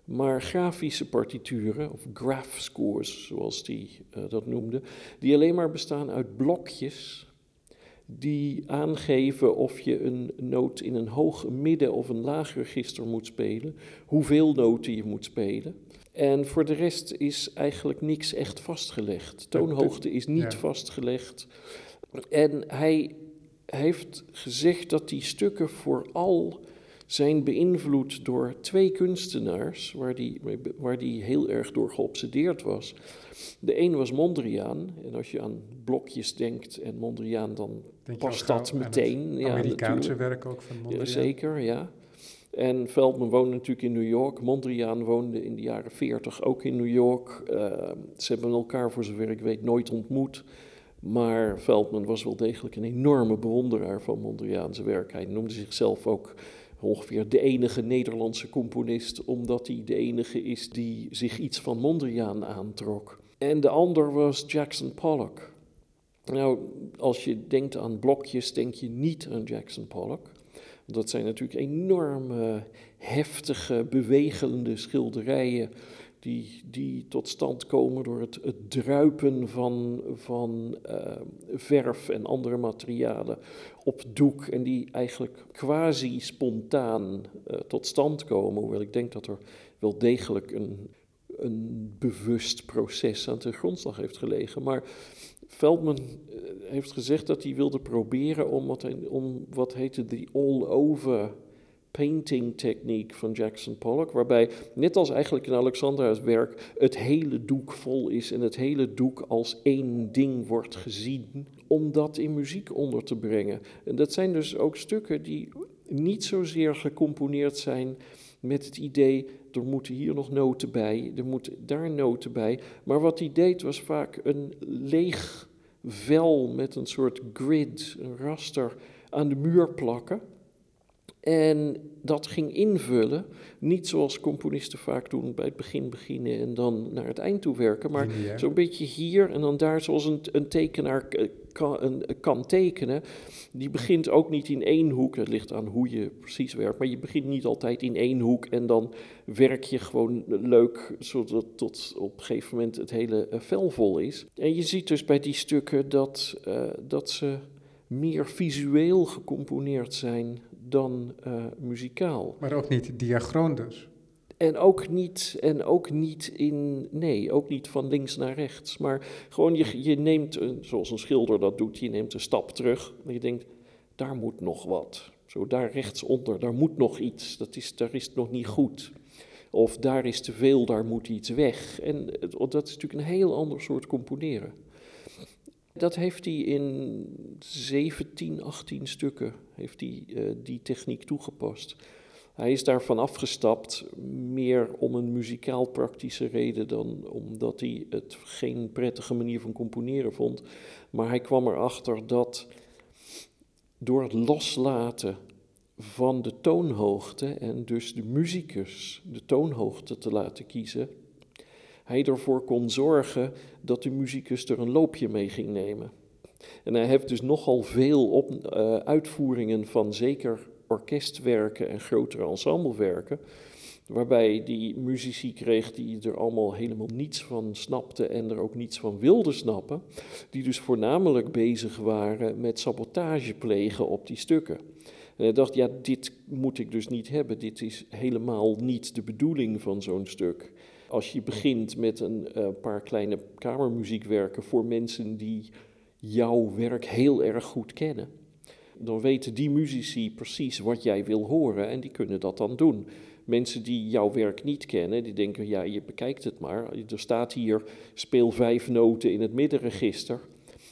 maar grafische partituren, of graph scores zoals die uh, dat noemde, die alleen maar bestaan uit blokjes die aangeven of je een noot in een hoog, midden of een laag register moet spelen, hoeveel noten je moet spelen. En voor de rest is eigenlijk niks echt vastgelegd. Toonhoogte is niet vastgelegd. En hij heeft gezegd dat die stukken vooral zijn beïnvloed door twee kunstenaars, waar die, waar die heel erg door geobsedeerd was. De een was Mondriaan, en als je aan blokjes denkt en Mondriaan, dan past dat meteen. ja, Amerikaanse werk ook van Mondriaan. Ja, zeker, ja. En Veldman woonde natuurlijk in New York. Mondriaan woonde in de jaren 40 ook in New York. Uh, ze hebben elkaar, voor zover ik weet, nooit ontmoet. Maar Veldman was wel degelijk een enorme bewonderaar van Mondriaanse werk. Hij noemde zichzelf ook ongeveer de enige Nederlandse componist, omdat hij de enige is die zich iets van Mondriaan aantrok. En de ander was Jackson Pollock. Nou, als je denkt aan blokjes, denk je niet aan Jackson Pollock. Dat zijn natuurlijk enorme, heftige, bewegende schilderijen die, die tot stand komen door het, druipen van, van uh, verf en andere materialen op doek en die eigenlijk quasi spontaan uh, tot stand komen. Hoewel ik denk dat er wel degelijk een, een bewust proces aan de grondslag heeft gelegen. Maar Veldman uh, heeft gezegd dat hij wilde proberen om wat, om wat heette de all-over painting techniek van Jackson Pollock, waarbij, net als eigenlijk in Alexandra's werk, het hele doek vol is en het hele doek als één ding wordt gezien, om dat in muziek onder te brengen. En dat zijn dus ook stukken die niet zozeer gecomponeerd zijn met het idee, er moeten hier nog noten bij, er moeten daar noten bij, maar wat hij deed was vaak een leeg vel met een soort grid, een raster, aan de muur plakken en dat ging invullen, niet zoals componisten vaak doen, bij het begin beginnen en dan naar het eind toe werken, maar zo'n beetje hier en dan daar, zoals een, een tekenaar kan, een, kan tekenen. Die begint ook niet in één hoek, het ligt aan hoe je precies werkt, maar je begint niet altijd in één hoek en dan werk je gewoon leuk, zodat tot op een gegeven moment het hele eh, vel vol is. En je ziet dus bij die stukken dat, uh, dat ze meer visueel gecomponeerd zijn dan uh, muzikaal. Maar ook niet diachroon dus? En ook niet, en ook niet in, nee, ook niet van links naar rechts. Maar gewoon, je, je neemt, een, zoals een schilder dat doet, je neemt een stap terug. En je denkt, daar moet nog wat. Zo daar rechtsonder, daar moet nog iets. Dat is, daar is het nog niet goed. Of daar is te veel, daar moet iets weg. En dat is natuurlijk een heel ander soort componeren. Dat heeft hij in 17, 18 stukken heeft hij, uh, die techniek toegepast. Hij is daarvan afgestapt, meer om een muzikaal praktische reden dan omdat hij het geen prettige manier van componeren vond. Maar hij kwam erachter dat door het loslaten van de toonhoogte en dus de muzikus de toonhoogte te laten kiezen, hij ervoor kon zorgen dat de muzikus er een loopje mee ging nemen. En hij heeft dus nogal veel op, uh, uitvoeringen van zeker orkestwerken en grotere ensemblewerken, waarbij die muzici kreeg die er allemaal helemaal niets van snapten en er ook niets van wilden snappen, die dus voornamelijk bezig waren met sabotage plegen op die stukken. En hij dacht, ja, dit moet ik dus niet hebben, dit is helemaal niet de bedoeling van zo'n stuk als je begint met een uh, paar kleine kamermuziekwerken voor mensen die jouw werk heel erg goed kennen, dan weten die muzici precies wat jij wil horen en die kunnen dat dan doen. Mensen die jouw werk niet kennen, die denken, ja, je bekijkt het maar. Er staat hier, speel vijf noten in het middenregister.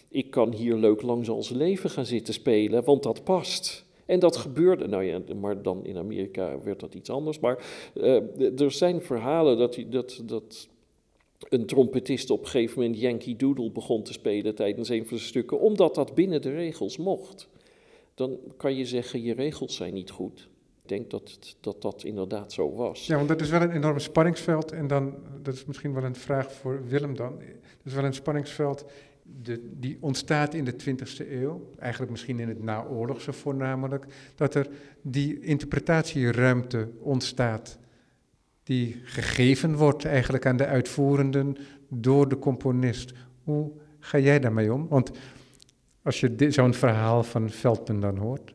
Ik kan hier leuk lang zal zijn leven gaan zitten spelen, want dat past. En dat gebeurde, nou ja, maar dan in Amerika werd dat iets anders. Maar uh, er zijn verhalen dat, dat, dat een trompetist op een gegeven moment Yankee Doodle begon te spelen tijdens een van de stukken, omdat dat binnen de regels mocht. Dan kan je zeggen, je regels zijn niet goed. Ik denk dat, dat dat inderdaad zo was. Ja, want dat is wel een enorm spanningsveld. En dan, dat is misschien wel een vraag voor Willem dan. Dat is wel een spanningsveld de, die ontstaat in de 20e eeuw, eigenlijk misschien in het naoorlogse voornamelijk, dat er die interpretatieruimte ontstaat, die gegeven wordt eigenlijk aan de uitvoerenden door de componist. Hoe ga jij daarmee om? Want als je zo'n verhaal van Veldman dan hoort.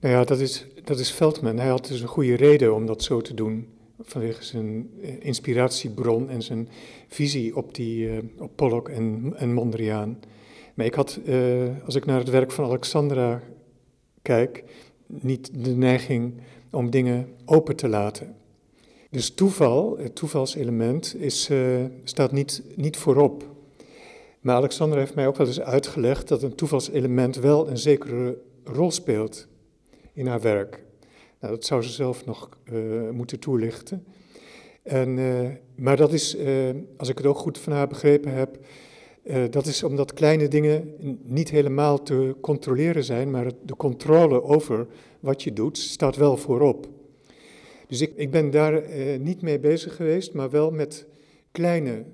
Nou ja, dat is, dat is Veldman. Hij had dus een goede reden om dat zo te doen. Vanwege zijn eh, inspiratiebron en zijn visie op, die, uh, op Pollock en, en Mondriaan. Maar ik had, uh, als ik naar het werk van Alexandra kijk, niet de neiging om dingen open te laten. Dus toeval, het toevalselement, is, staat niet, niet voorop. Maar Alexandra heeft mij ook wel eens uitgelegd dat een toevalselement wel een zekere rol speelt in haar werk. Nou, dat zou ze zelf nog uh, moeten toelichten. En, uh, maar dat is, uh, als ik het ook goed van haar begrepen heb, dat is omdat kleine dingen niet helemaal te controleren zijn, maar de controle over wat je doet staat wel voorop. Dus ik, ik ben daar niet mee bezig geweest, maar wel met kleine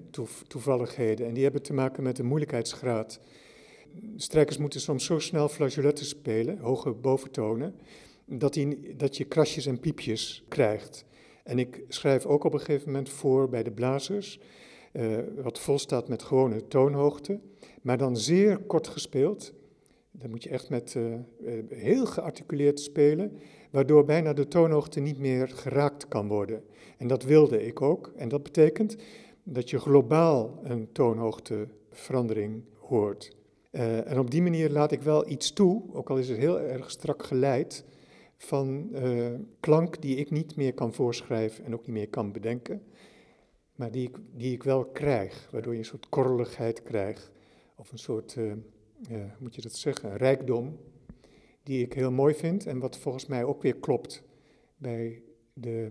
toevalligheden. En die hebben te maken met de moeilijkheidsgraad. Strijkers moeten soms zo snel flageoletten spelen, hoge boventonen, dat, die, dat je krasjes en piepjes krijgt. En ik schrijf ook op een gegeven moment voor bij de blazers, uh, wat vol staat met gewone toonhoogte, maar dan zeer kort gespeeld. Dan moet je echt met uh, heel gearticuleerd spelen, waardoor bijna de toonhoogte niet meer geraakt kan worden. En dat wilde ik ook. En dat betekent dat je globaal een toonhoogteverandering hoort. En op die manier laat ik wel iets toe, ook al is het heel erg strak geleid, van uh, klank die ik niet meer kan voorschrijven en ook niet meer kan bedenken, maar die ik, die ik wel krijg, waardoor je een soort korreligheid krijgt, of een soort, uh, moet je dat zeggen, rijkdom, die ik heel mooi vind en wat volgens mij ook weer klopt bij de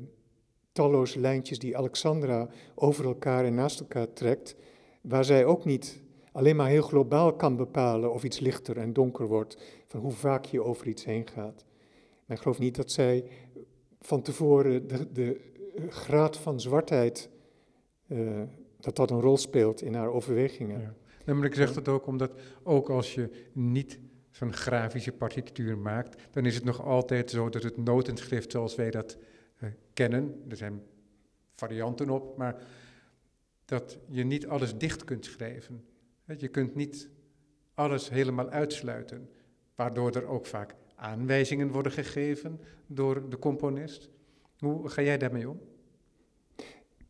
talloze lijntjes die Alexandra over elkaar en naast elkaar trekt, waar zij ook niet alleen maar heel globaal kan bepalen of iets lichter en donker wordt, van hoe vaak je over iets heen gaat. Maar ik geloof niet dat zij van tevoren de, de graad van zwartheid, uh, dat dat een rol speelt in haar overwegingen. Ja. Nee, ik zeg het ook omdat, ook als je niet zo'n grafische partituur maakt, dan is het nog altijd zo dat het notenschrift zoals wij dat uh, kennen, er zijn varianten op, maar dat je niet alles dicht kunt schrijven. Je kunt niet alles helemaal uitsluiten, waardoor er ook vaak aanwijzingen worden gegeven door de componist. Hoe ga jij daarmee om?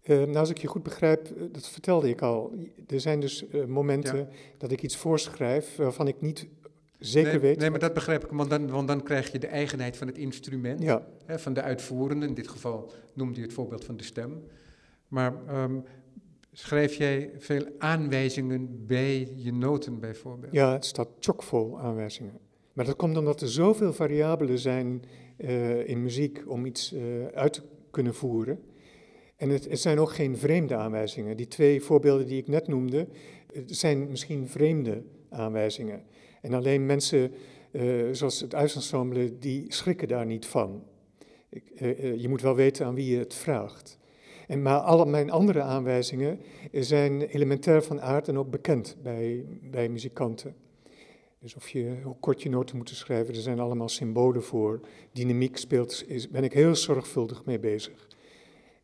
Uh, nou, als ik je goed begrijp, eh, dat vertelde ik al. Er zijn dus uh, momenten ja. dat ik iets voorschrijf waarvan ik niet zeker nee, weet. Nee, maar dat begrijp ik, want dan, want dan krijg je de eigenheid van het instrument, ja. hè, van de uitvoerende. In dit geval noemde je het voorbeeld van de stem. Maar um, schrijf jij veel aanwijzingen bij je noten bijvoorbeeld? Ja, het staat chockvol aanwijzingen. Maar dat komt omdat er zoveel variabelen zijn uh, in muziek om iets uh, uit te kunnen voeren. En het, zijn ook geen vreemde aanwijzingen. Die twee voorbeelden die ik net noemde, zijn misschien vreemde aanwijzingen. En alleen mensen, uh, zoals het uitsensemble, die schrikken daar niet van. Ik, je moet wel weten aan wie je het vraagt. En, maar alle mijn andere aanwijzingen zijn elementair van aard en ook bekend bij, bij muzikanten. Dus of je, hoe kort je noten moet schrijven, er zijn allemaal symbolen voor. Dynamiek speelt, is, ben ik heel zorgvuldig mee bezig.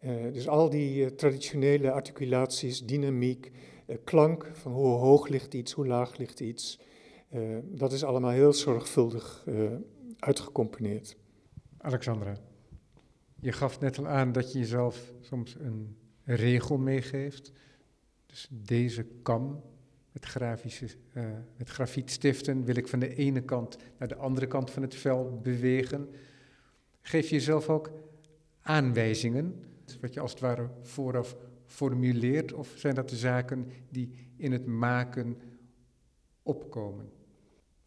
Uh, dus al die uh, traditionele articulaties, dynamiek, uh, klank, van hoe hoog ligt iets, hoe laag ligt iets, dat is allemaal heel zorgvuldig uitgecomponeerd. Alexandra, je gaf net al aan dat je jezelf soms een regel meegeeft. Dus deze kan met, grafische, uh, met grafiekstiften wil ik van de ene kant naar de andere kant van het veld bewegen. Geef je jezelf ook aanwijzingen, wat je als het ware vooraf formuleert, of zijn dat de zaken die in het maken opkomen?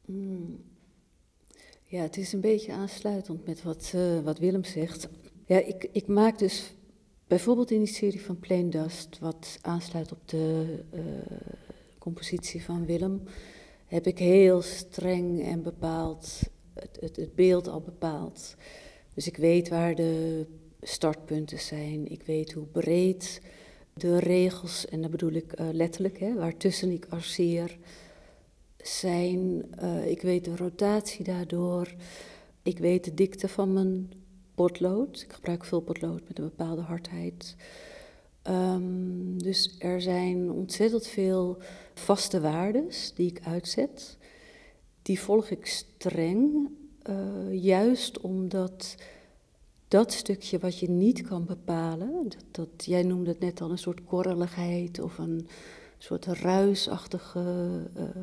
Mm. Ja, het is een beetje aansluitend met wat, uh, wat Willem zegt. Ja, ik, ik maak dus bijvoorbeeld in die serie van Plain Dust, wat aansluit op de uh, compositie van Willem, heb ik heel streng en bepaald het, het, het beeld al bepaald. Dus ik weet waar de startpunten zijn, ik weet hoe breed De regels, en dat bedoel ik uh, letterlijk, hè, waartussen ik arceer, zijn, uh, ik weet de rotatie daardoor, ik weet de dikte van mijn potlood. Ik gebruik veel potlood met een bepaalde hardheid. Um, dus er zijn ontzettend veel vaste waardes die ik uitzet. Die volg ik streng, uh, juist omdat dat stukje wat je niet kan bepalen, dat, dat, jij noemde het net al een soort korreligheid of een soort ruisachtig uh,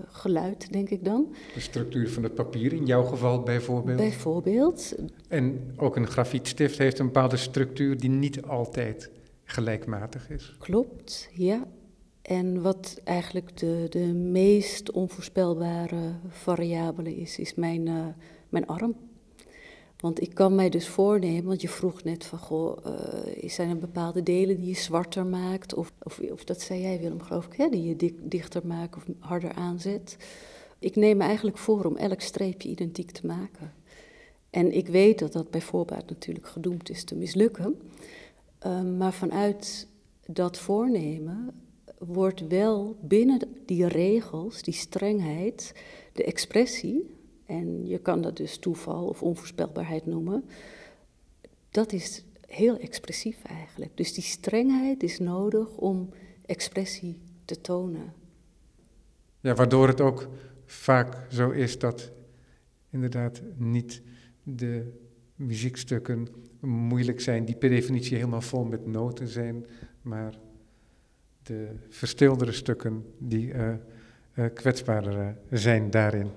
geluid, denk ik dan. De structuur van het papier in jouw geval bijvoorbeeld? Bijvoorbeeld. En ook een grafietstift heeft een bepaalde structuur die niet altijd gelijkmatig is. Klopt, ja. En wat eigenlijk de, de meest onvoorspelbare variabele is, is mijn, uh, mijn arm. Want ik kan mij dus voornemen, want je vroeg net van, goh, uh, zijn er bepaalde delen die je zwarter maakt? Of, of, of dat zei jij Willem, geloof ik, hè, die je dik, dichter maakt of harder aanzet. Ik neem me eigenlijk voor om elk streepje identiek te maken. En ik weet dat dat bij voorbaat natuurlijk gedoemd is te mislukken. Uh, maar vanuit dat voornemen wordt wel binnen die regels, die strengheid, de expressie, en je kan dat dus toeval of onvoorspelbaarheid noemen, dat is heel expressief eigenlijk. Dus die strengheid is nodig om expressie te tonen. Ja, waardoor het ook vaak zo is dat inderdaad niet de muziekstukken moeilijk zijn, die per definitie helemaal vol met noten zijn, maar de verstildere stukken die uh, uh, kwetsbaarder uh, zijn daarin.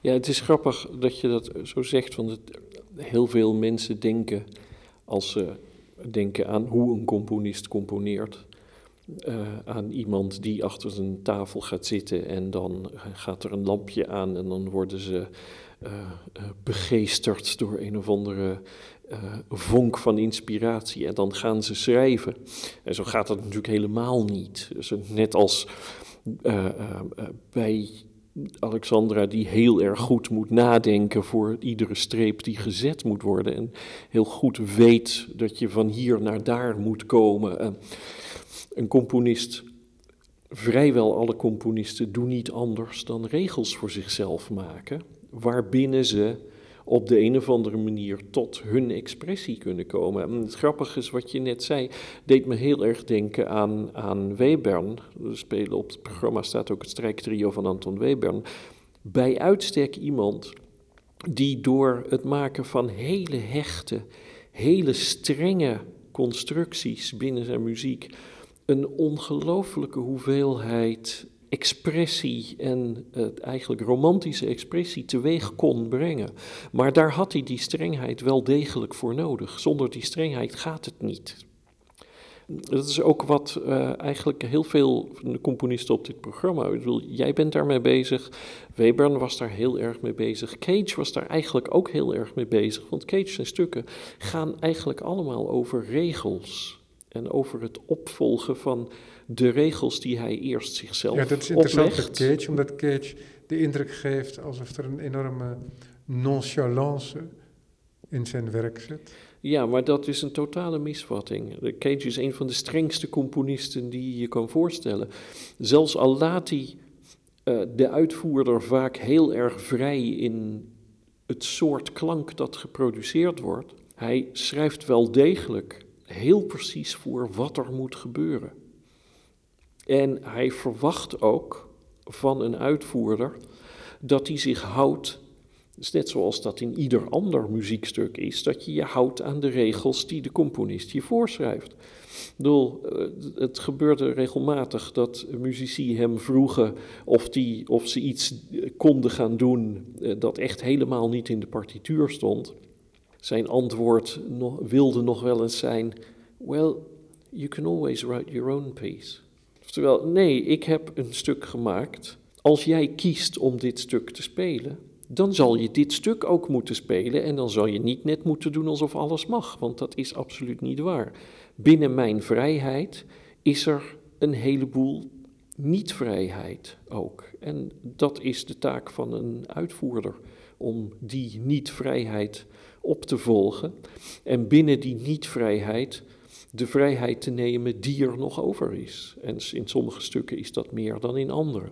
Ja, het is grappig dat je dat zo zegt, want heel veel mensen denken, als ze denken aan hoe een componist componeert, aan iemand die achter zijn tafel gaat zitten en dan gaat er een lampje aan en dan worden ze begeesterd door een of andere uh, vonk van inspiratie en dan gaan ze schrijven. En zo gaat het natuurlijk helemaal niet. Dus net als uh, uh, bij Alexandra, die heel erg goed moet nadenken voor iedere streep die gezet moet worden. En heel goed weet dat je van hier naar daar moet komen. een componist, vrijwel alle componisten, doen niet anders dan regels voor zichzelf maken. Waarbinnen ze op de een of andere manier tot hun expressie kunnen komen. En het grappige is wat je net zei, deed me heel erg denken aan, aan Webern. We spelen op het programma staat ook het strijktrio van Anton Webern. Bij uitstek iemand die door het maken van hele hechte, hele strenge constructies binnen zijn muziek een ongelooflijke hoeveelheid expressie en uh, eigenlijk romantische expressie teweeg kon brengen. Maar daar had hij die strengheid wel degelijk voor nodig. Zonder die strengheid gaat het niet. Dat is ook wat uh, eigenlijk heel veel van de componisten op dit programma. Jij bent daarmee bezig. Webern was daar heel erg mee bezig. Cage was daar eigenlijk ook heel erg mee bezig. Want Cage zijn stukken gaan eigenlijk allemaal over regels. En over het opvolgen van de regels die hij eerst zichzelf Ja, dat is interessant met Cage, omdat Cage de indruk geeft alsof er een enorme nonchalance in zijn werk zit. Ja, maar dat is een totale misvatting. Cage is een van de strengste componisten die je kan voorstellen. Zelfs al laat hij uh, de uitvoerder vaak heel erg vrij in het soort klank dat geproduceerd wordt, hij schrijft wel degelijk heel precies voor wat er moet gebeuren. En hij verwacht ook van een uitvoerder dat hij zich houdt, dus net zoals dat in ieder ander muziekstuk is, dat je je houdt aan de regels die de componist je voorschrijft. Bedoel, eh, het gebeurde regelmatig dat muzici hem vroegen of, die, of ze iets konden gaan doen eh, dat echt helemaal niet in de partituur stond. Zijn antwoord wilde nog wel eens zijn: Well, you can always write your own piece. Terwijl, nee, ik heb een stuk gemaakt. Als jij kiest om dit stuk te spelen, dan zal je dit stuk ook moeten spelen en dan zal je niet net moeten doen alsof alles mag, want dat is absoluut niet waar. Binnen mijn vrijheid is er een heleboel niet-vrijheid ook. En dat is de taak van een uitvoerder, om die niet-vrijheid op te volgen. En binnen die niet-vrijheid de vrijheid te nemen die er nog over is. En in sommige stukken is dat meer dan in andere.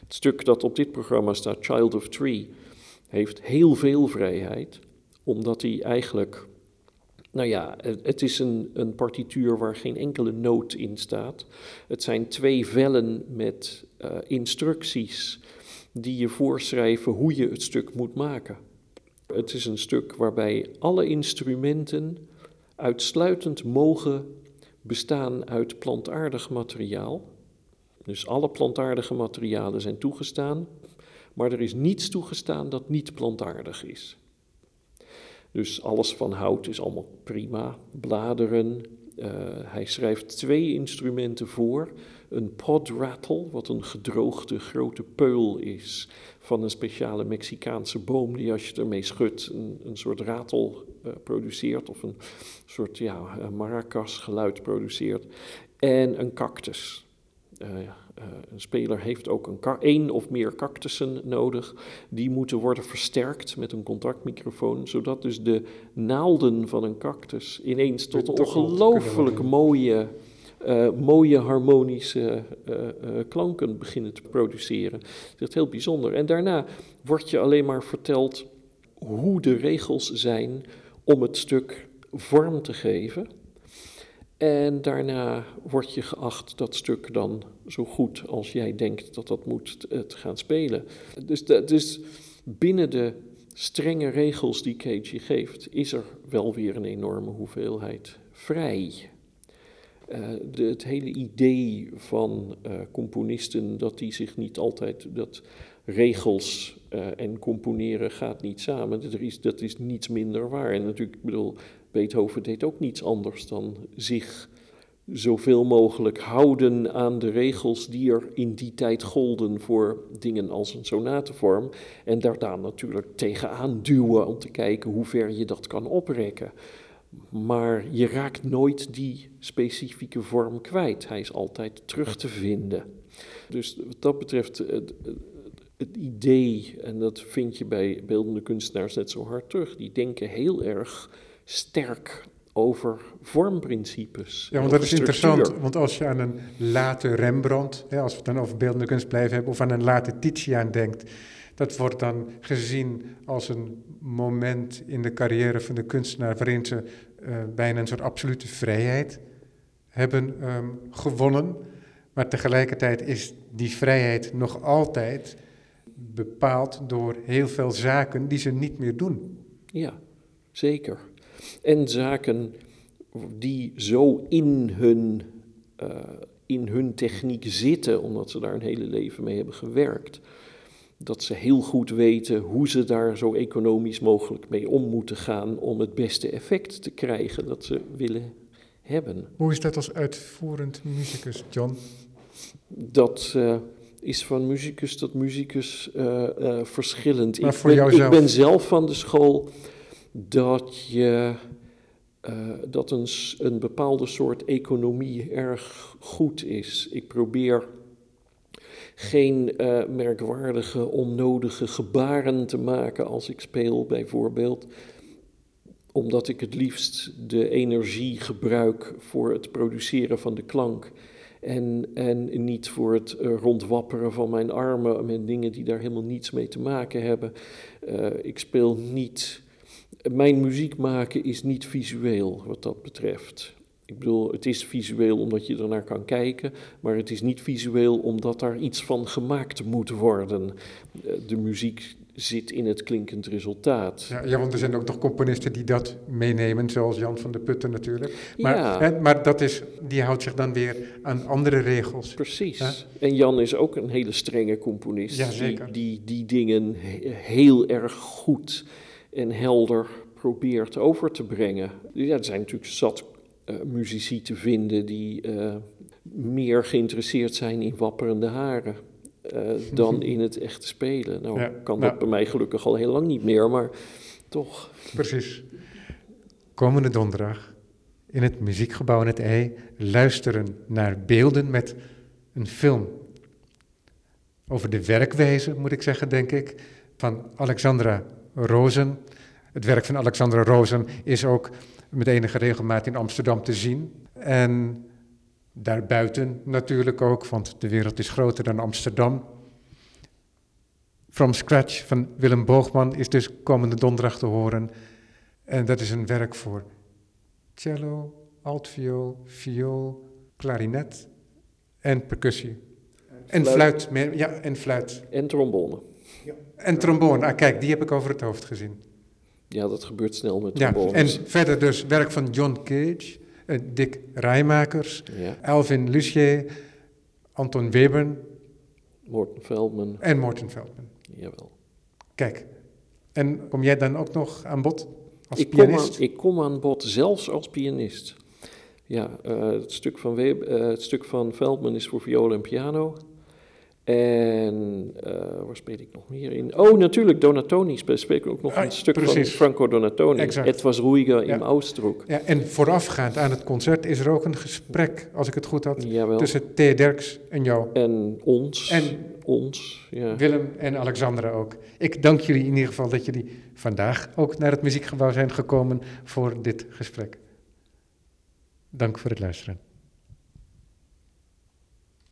Het stuk dat op dit programma staat, Child of Tree, heeft heel veel vrijheid, omdat hij eigenlijk nou ja, het is een, een partituur waar geen enkele noot in staat. Het zijn twee vellen met uh, instructies die je voorschrijven hoe je het stuk moet maken. Het is een stuk waarbij alle instrumenten uitsluitend mogen bestaan uit plantaardig materiaal. Dus alle plantaardige materialen zijn toegestaan, maar er is niets toegestaan dat niet plantaardig is. Dus alles van hout is allemaal prima. Bladeren. Uh, hij schrijft twee instrumenten voor. Een podrattle, wat een gedroogde grote peul is van een speciale Mexicaanse boom die als je ermee schudt een, een soort ratel uh, produceert of een soort ja, maracas geluid produceert. En een cactus. Uh, uh, een speler heeft ook een één of meer cactussen nodig. Die moeten worden versterkt met een contactmicrofoon, zodat dus de naalden van een cactus ineens tot ongelooflijk mooie, uh, mooie harmonische uh, klanken beginnen te produceren. Dat is heel bijzonder. En daarna wordt je alleen maar verteld hoe de regels zijn om het stuk vorm te geven. En daarna word je geacht dat stuk dan zo goed als jij denkt dat dat moet te gaan spelen. Dus, dus binnen de strenge regels die Cage geeft, is er wel weer een enorme hoeveelheid vrij. De, het hele idee van uh, componisten dat die zich niet altijd, dat regels uh, en componeren gaat niet samen, dat is, dat is niets minder waar. En natuurlijk, ik bedoel, Beethoven deed ook niets anders dan zich zoveel mogelijk houden aan de regels die er in die tijd golden voor dingen als een sonatevorm. En daarna natuurlijk tegenaan duwen om te kijken hoe ver je dat kan oprekken. Maar je raakt nooit die specifieke vorm kwijt. Hij is altijd terug te vinden. Dus wat dat betreft, het, het idee, en dat vind je bij beeldende kunstenaars net zo hard terug, die denken heel erg sterk over vormprincipes. Ja, want dat is interessant, want als je aan een late Rembrandt, hè, als we het dan over beeldende kunst blijven hebben, of aan een late Titiaan denkt, dat wordt dan gezien als een moment in de carrière van de kunstenaar waarin ze uh, bijna een soort absolute vrijheid hebben um, gewonnen. Maar tegelijkertijd is die vrijheid nog altijd bepaald door heel veel zaken die ze niet meer doen. Ja, zeker. En zaken die zo in hun, uh, in hun techniek zitten, omdat ze daar een hele leven mee hebben gewerkt, dat ze heel goed weten hoe ze daar zo economisch mogelijk mee om moeten gaan om het beste effect te krijgen dat ze willen hebben. Hoe is dat als uitvoerend muzikus, John? Dat uh, is van muzikus tot muzikus uh, uh, verschillend. Maar ik, voor ben, ik ben zelf van de school dat je dat een, een bepaalde soort economie erg goed is. Ik probeer geen uh, merkwaardige, onnodige gebaren te maken als ik speel, bijvoorbeeld omdat ik het liefst de energie gebruik voor het produceren van de klank. En, en niet voor het uh, rondwapperen van mijn armen met dingen die daar helemaal niets mee te maken hebben. Uh, ik speel niet mijn muziek maken is niet visueel wat dat betreft. Ik bedoel, het is visueel omdat je ernaar kan kijken, maar het is niet visueel omdat daar iets van gemaakt moet worden. Eh, de muziek zit in het klinkend resultaat. Ja, ja, want er zijn ook nog componisten die dat meenemen, zoals Jan van de Putten natuurlijk. Maar, Ja. hè, maar dat is, die houdt zich dan weer aan andere regels. Precies. En Jan is ook een hele strenge componist. Ja, die, die die dingen he- heel erg goed en helder probeert over te brengen. Ja, er zijn natuurlijk zat muzici te vinden die eh, meer geïnteresseerd zijn in wapperende haren. eh, dan in het echte spelen. Nou, Ja, kan nou. dat bij mij gelukkig al heel lang niet meer, maar toch. Precies. Komende donderdag in het Muziekgebouw in het Ei luisteren naar beelden met een film. Over de werkwijze, moet ik zeggen, denk ik, van Alexandra Rozen. Het werk van Alexandra Rosen is ook met enige regelmaat in Amsterdam te zien. En daarbuiten natuurlijk ook, want de wereld is groter dan Amsterdam. From Scratch van Willem Boogman is dus komende donderdag te horen. En dat is een werk voor cello, altviool, viool, klarinet en percussie. En fluit, ja, en fluit. En trombone. En trombone, ah kijk, die heb ik over het hoofd gezien. Ja, dat gebeurt snel met Ja, en verder dus werk van John Cage, eh, Dick Rijmakers, Ja, Alvin Lucier, Anton Webern Morten Veldman, en Morten Veldman. jawel. Kijk, en kom jij dan ook nog aan bod als Ik kom, aan, pianist? ik kom aan bod zelfs als pianist. Ja, eh, het, stuk van Web, eh, het stuk van Veldman is voor viool en piano. En eh, waar speel ik nog meer in? Oh, natuurlijk, Donatoni speel, speel ik ook nog Ah, een stuk van precies. Franco Donatoni. Exact. Het was ruiger Ja. im Ausdruck. Ja, en voorafgaand aan het concert is er ook een gesprek, als ik het goed had, Jawel. tussen T. Derks en jou. En ons. En ons, ja. Willem en Alexandra ook. Ik dank jullie in ieder geval dat jullie vandaag ook naar het muziekgebouw zijn gekomen voor dit gesprek. Dank voor het luisteren.